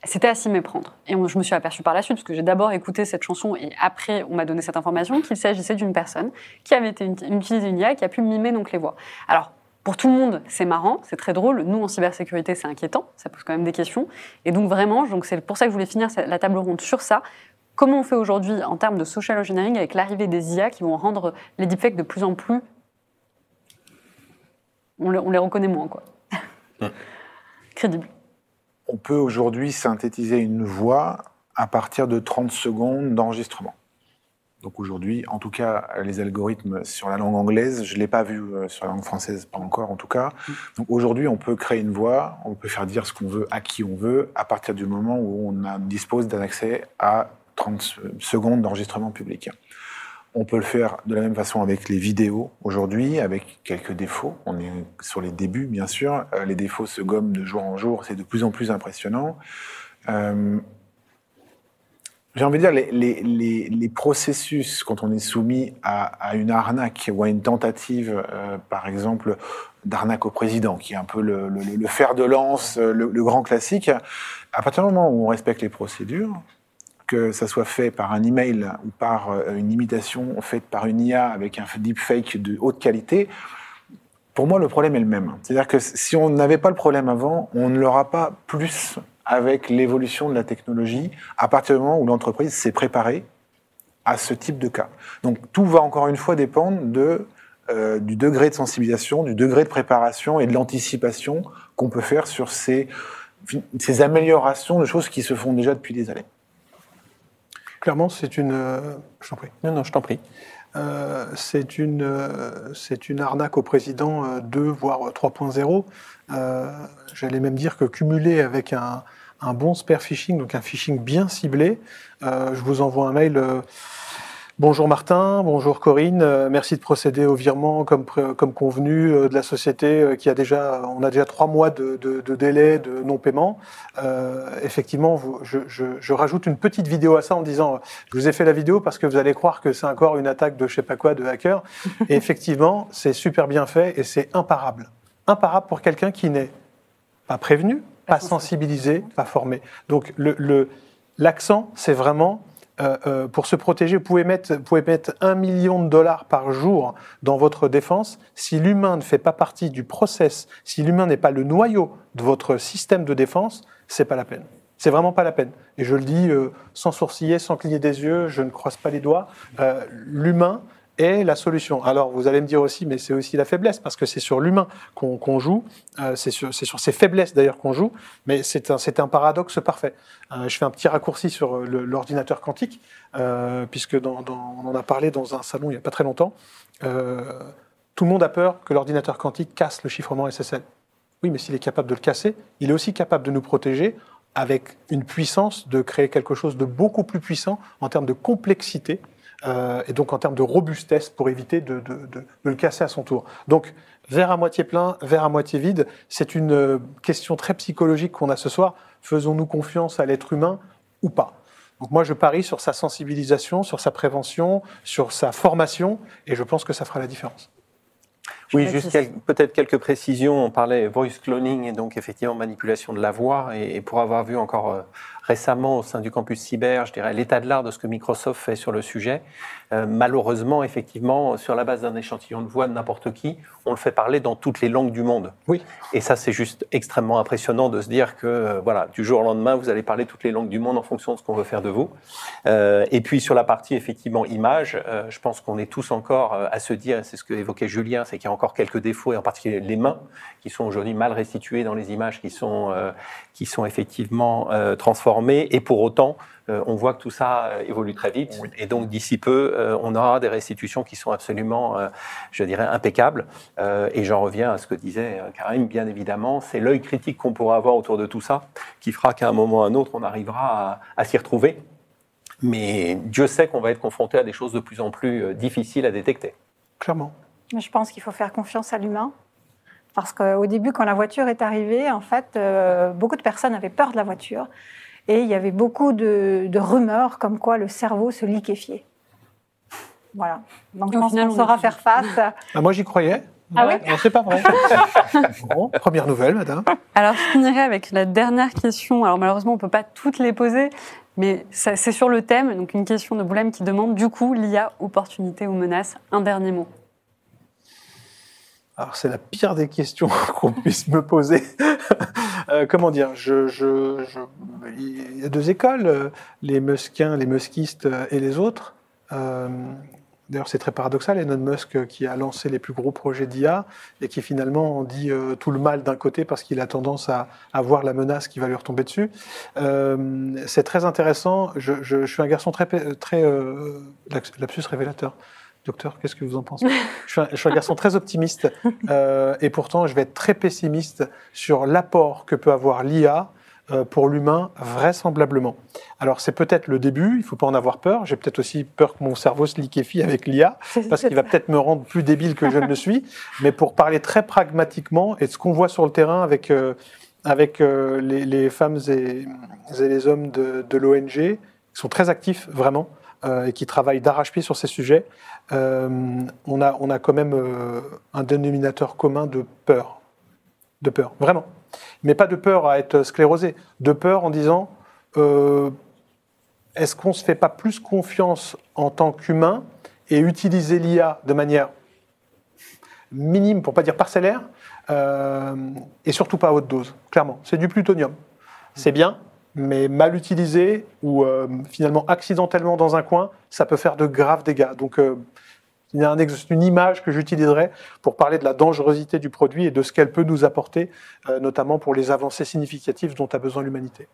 A: C'était à s'y méprendre. Et je me suis aperçue par la suite, parce que j'ai d'abord écouté cette chanson et après on m'a donné cette information, qu'il s'agissait d'une personne qui avait été une- utilisé une IA et qui a pu mimer donc les voix. Alors, pour tout le monde, c'est marrant, c'est très drôle. Nous, en cybersécurité, c'est inquiétant. Ça pose quand même des questions. Et donc, vraiment, donc c'est pour ça que je voulais finir la table ronde sur ça. Comment on fait aujourd'hui en termes de social engineering avec l'arrivée des IA qui vont rendre les deepfakes de plus en plus. On les, on les reconnaît moins, quoi. Crédibles.
D: On peut aujourd'hui synthétiser une voix à partir de 30 secondes d'enregistrement. Donc aujourd'hui, en tout cas, les algorithmes sur la langue anglaise, je ne l'ai pas vu euh, sur la langue française, pas encore en tout cas. Donc aujourd'hui, on peut créer une voix, on peut faire dire ce qu'on veut à qui on veut, à partir du moment où on a- dispose d'un accès à 30 se- secondes d'enregistrement public. On peut le faire de la même façon avec les vidéos aujourd'hui, avec quelques défauts. On est sur les débuts, bien sûr. Euh, les défauts se gomment de jour en jour, c'est de plus en plus impressionnant. Euh, j'ai envie de dire, les, processus, quand on est soumis à, une arnaque ou à une tentative, euh, par exemple, d'arnaque au président, qui est un peu le, fer de lance, euh, le, le grand classique, à partir du moment où on respecte les procédures, que ça soit fait par un email ou par euh, une imitation faite par une IA avec un deepfake de haute qualité, pour moi, le problème est le même. C'est-à-dire que si on n'avait pas le problème avant, on ne l'aura pas plus avec l'évolution de la technologie à partir du moment où l'entreprise s'est préparée à ce type de cas. Donc tout va encore une fois dépendre de, euh, du degré de sensibilisation, du degré de préparation et de l'anticipation qu'on peut faire sur ces, ces améliorations de choses qui se font déjà depuis des années.
C: Clairement, c'est une. euh, je t'en prie.
E: Non, non, je t'en prie.
C: Euh, c'est une, euh, c'est une arnaque au président euh, 2, voire 3.0. Euh, J'allais même dire que cumulé avec un, bon spear phishing, donc un phishing bien ciblé, euh, je vous envoie un mail. euh, Bonjour Martin, bonjour Corinne, merci de procéder au virement comme, convenu de la société qui a déjà, on a déjà trois mois de, délai de non-paiement. Effectivement, je, je- rajoute une petite vidéo à ça en disant, je vous ai fait la vidéo parce que vous allez croire que c'est encore une attaque de je sais pas quoi, de hacker. Et effectivement, c'est super bien fait et c'est imparable. Imparable pour quelqu'un qui n'est pas prévenu, pas sensibilisé, pas formé. Donc le- le- l'accent, c'est vraiment euh, euh, pour se protéger, vous pouvez, mettre, vous pouvez mettre un million de dollars par jour dans votre défense. Si l'humain ne fait pas partie du process, si l'humain n'est pas le noyau de votre système de défense, c'est pas la peine. C'est vraiment pas la peine. Et je le dis euh, sans sourciller, sans cligner des yeux, je ne croise pas les doigts. L'humain est la solution. Alors vous allez me dire aussi, mais c'est aussi la faiblesse, parce que c'est sur l'humain qu'on joue, euh, c'est sur, sur ses faiblesses d'ailleurs qu'on joue, mais c'est un, un paradoxe parfait. Euh, je fais un petit raccourci sur euh, l'ordinateur quantique, puisque on en a parlé dans un salon il n'y a pas très longtemps. Tout le monde a peur que l'ordinateur quantique casse le chiffrement SSL. Oui, mais s'il est capable de le casser, il est aussi capable de nous protéger avec une puissance de créer quelque chose de beaucoup plus puissant en termes de complexité euh, et donc en termes de robustesse pour éviter de, de- de- de le casser à son tour. Donc, verre à moitié plein, verre à moitié vide, c'est une euh, question très psychologique qu'on a ce soir. Faisons-nous confiance à l'être humain ou pas? Donc moi, je parie sur sa sensibilisation, sur sa prévention, sur sa formation, et je pense que ça fera la différence.
E: Oui, juste quel- peut-être quelques précisions. On parlait voice cloning et donc effectivement manipulation de la voix. Et, et pour avoir vu encore euh, récemment au sein du campus cyber, je dirais l'état de l'art de ce que Microsoft fait sur le sujet. euh, malheureusement, effectivement, sur la base d'un échantillon de voix de n'importe qui, on le fait parler dans toutes les langues du monde.
C: Oui.
E: Et ça, c'est juste extrêmement impressionnant de se dire que euh, voilà, du jour au lendemain, vous allez parler toutes les langues du monde en fonction de ce qu'on veut faire de vous. Euh, et puis sur la partie effectivement image, je pense qu'on est tous encore à se dire, c'est ce que évoquait Julien, c'est qu'il y a encore quelques défauts, et en particulier les mains, qui sont aujourd'hui mal restituées dans les images qui sont, qui sont effectivement euh, Et pour autant, euh, on voit que tout ça euh, évolue très vite. Et donc d'ici peu, euh, on aura des restitutions qui sont absolument, euh, je dirais, impeccables. Euh, et j'en reviens à ce que disait Karim, bien évidemment, c'est l'œil critique qu'on pourra avoir autour de tout ça qui fera qu'à un moment ou à un autre, on arrivera à, à s'y retrouver. Mais Dieu sait qu'on va être confronté à des choses de plus en plus euh, difficiles à détecter.
C: Clairement.
B: Mais Je pense qu'il faut faire confiance à l'humain. Parce qu'au début, quand la voiture est arrivée, en fait, euh, beaucoup de personnes avaient peur de la voiture. Et il y avait beaucoup de, de rumeurs comme quoi le cerveau se liquéfiait. Voilà. Donc, je pense
A: final,
B: qu'on
A: on
B: saura
A: est-
B: faire face.
C: Ah, moi, j'y croyais.
B: Ah oui
C: Non, c'est pas vrai. bon, première nouvelle, madame.
A: Alors, je finirai avec la dernière question. Alors, malheureusement, on ne peut pas toutes les poser, mais c'est sur le thème. Donc, une question de Boulem qui demande du coup, l'IA, opportunité ou menace? Un dernier mot.
C: Alors, c'est la pire des questions qu'on puisse me poser. Euh, comment dire je, Il y a deux écoles, euh, les Muskiens, les Muskistes euh, et les autres. D'ailleurs, c'est très paradoxal, Elon Musk qui a lancé les plus gros projets d'IA et qui finalement en dit tout le mal d'un côté parce qu'il a tendance à, voir la menace qui va lui retomber dessus. C'est très intéressant. Je, suis un garçon très, très laps- lapsus révélateur. Docteur, qu'est-ce que vous en pensez? Je suis, un, je suis un garçon très optimiste euh, et pourtant je vais être très pessimiste sur l'apport que peut avoir l'IA euh, pour l'humain vraisemblablement. Alors c'est peut-être le début, il ne faut pas en avoir peur. J'ai peut-être aussi peur que mon cerveau se liquéfie avec l'IA parce qu'il va peut-être me rendre plus débile que je ne le suis. Mais pour parler très pragmatiquement et de ce qu'on voit sur le terrain avec, euh, avec les, les femmes et, et les hommes de, de l'ONG, qui sont très actifs vraiment euh, et qui travaillent d'arrache-pied sur ces sujets, euh, on, a, on a quand même euh, un dénominateur commun de peur. De peur, vraiment. Mais pas de peur à être sclérosé, de peur en disant euh, est-ce qu'on ne se fait pas plus confiance en tant qu'humain et utiliser l'IA de manière minime, pour pas dire parcellaire, et surtout pas à haute dose, clairement. C'est du plutonium. C'est bien, mais mal utilisé ou euh, finalement accidentellement dans un coin, ça peut faire de graves dégâts. Donc, euh, il y a un ex- une image que j'utiliserai pour parler de la dangerosité du produit et de ce qu'elle peut nous apporter, euh, notamment pour les avancées significatives dont a besoin l'humanité.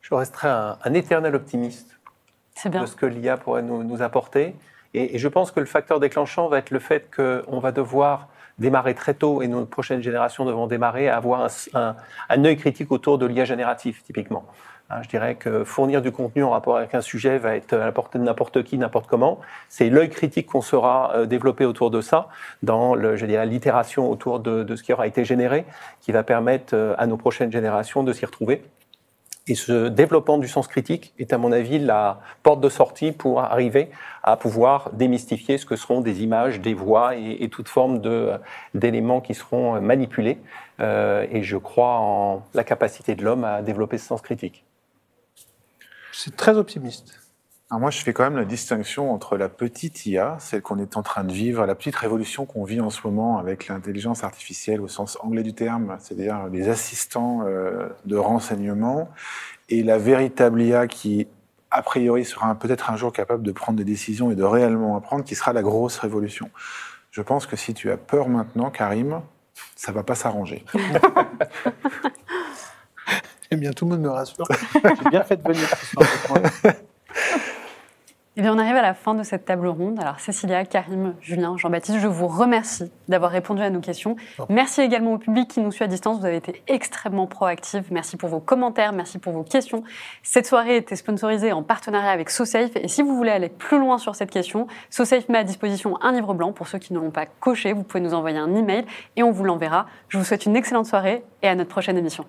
E: Je resterai un, un éternel optimiste
A: C'est bien.
E: de ce que l'IA pourrait nous, nous apporter. Et, et je pense que le facteur déclenchant va être le fait qu'on va devoir démarrer très tôt, et nos prochaines générations devront démarrer à avoir un, œil critique autour de l'IA génératif, typiquement. Hein, je dirais que fournir du contenu en rapport avec un sujet va être à la portée de n'importe qui, n'importe comment. C'est l'œil critique qu'on saura euh, développer autour de ça, dans l'itération autour de, de ce qui aura été généré, qui va permettre euh, à nos prochaines générations de s'y retrouver. Et ce développement du sens critique est, à mon avis, la porte de sortie pour arriver à pouvoir démystifier ce que seront des images, des voix et, et toute forme d'éléments qui seront manipulés. Euh, et je crois en la capacité de l'homme à développer ce sens critique.
C: C'est très optimiste.
D: Alors moi, je fais quand même la distinction entre la petite IA, celle qu'on est en train de vivre, la petite révolution qu'on vit en ce moment avec l'intelligence artificielle au sens anglais du terme, c'est-à-dire les assistants euh, de renseignement, et la véritable IA qui, a priori, sera peut-être un jour capable de prendre des décisions et de réellement apprendre, qui sera la grosse révolution. Je pense que si tu as peur maintenant, Karim, ça va pas s'arranger.
C: Eh bien, tout le monde me rassure. J'ai bien fait de venir ce soir.
A: Eh bien, on arrive à la fin de cette table ronde. Alors, Cécilia, Karim, Julien, Jean-Baptiste, je vous remercie d'avoir répondu à nos questions. Merci également au public qui nous suit à distance. Vous avez été extrêmement proactifs. Merci pour vos commentaires, merci pour vos questions. Cette soirée était sponsorisée en partenariat avec SoSafe. Et si vous voulez aller plus loin sur cette question, SoSafe met à disposition un livre blanc. Pour ceux qui ne l'ont pas coché, vous pouvez nous envoyer un email et on vous l'enverra. Je vous souhaite une excellente soirée et à notre prochaine émission.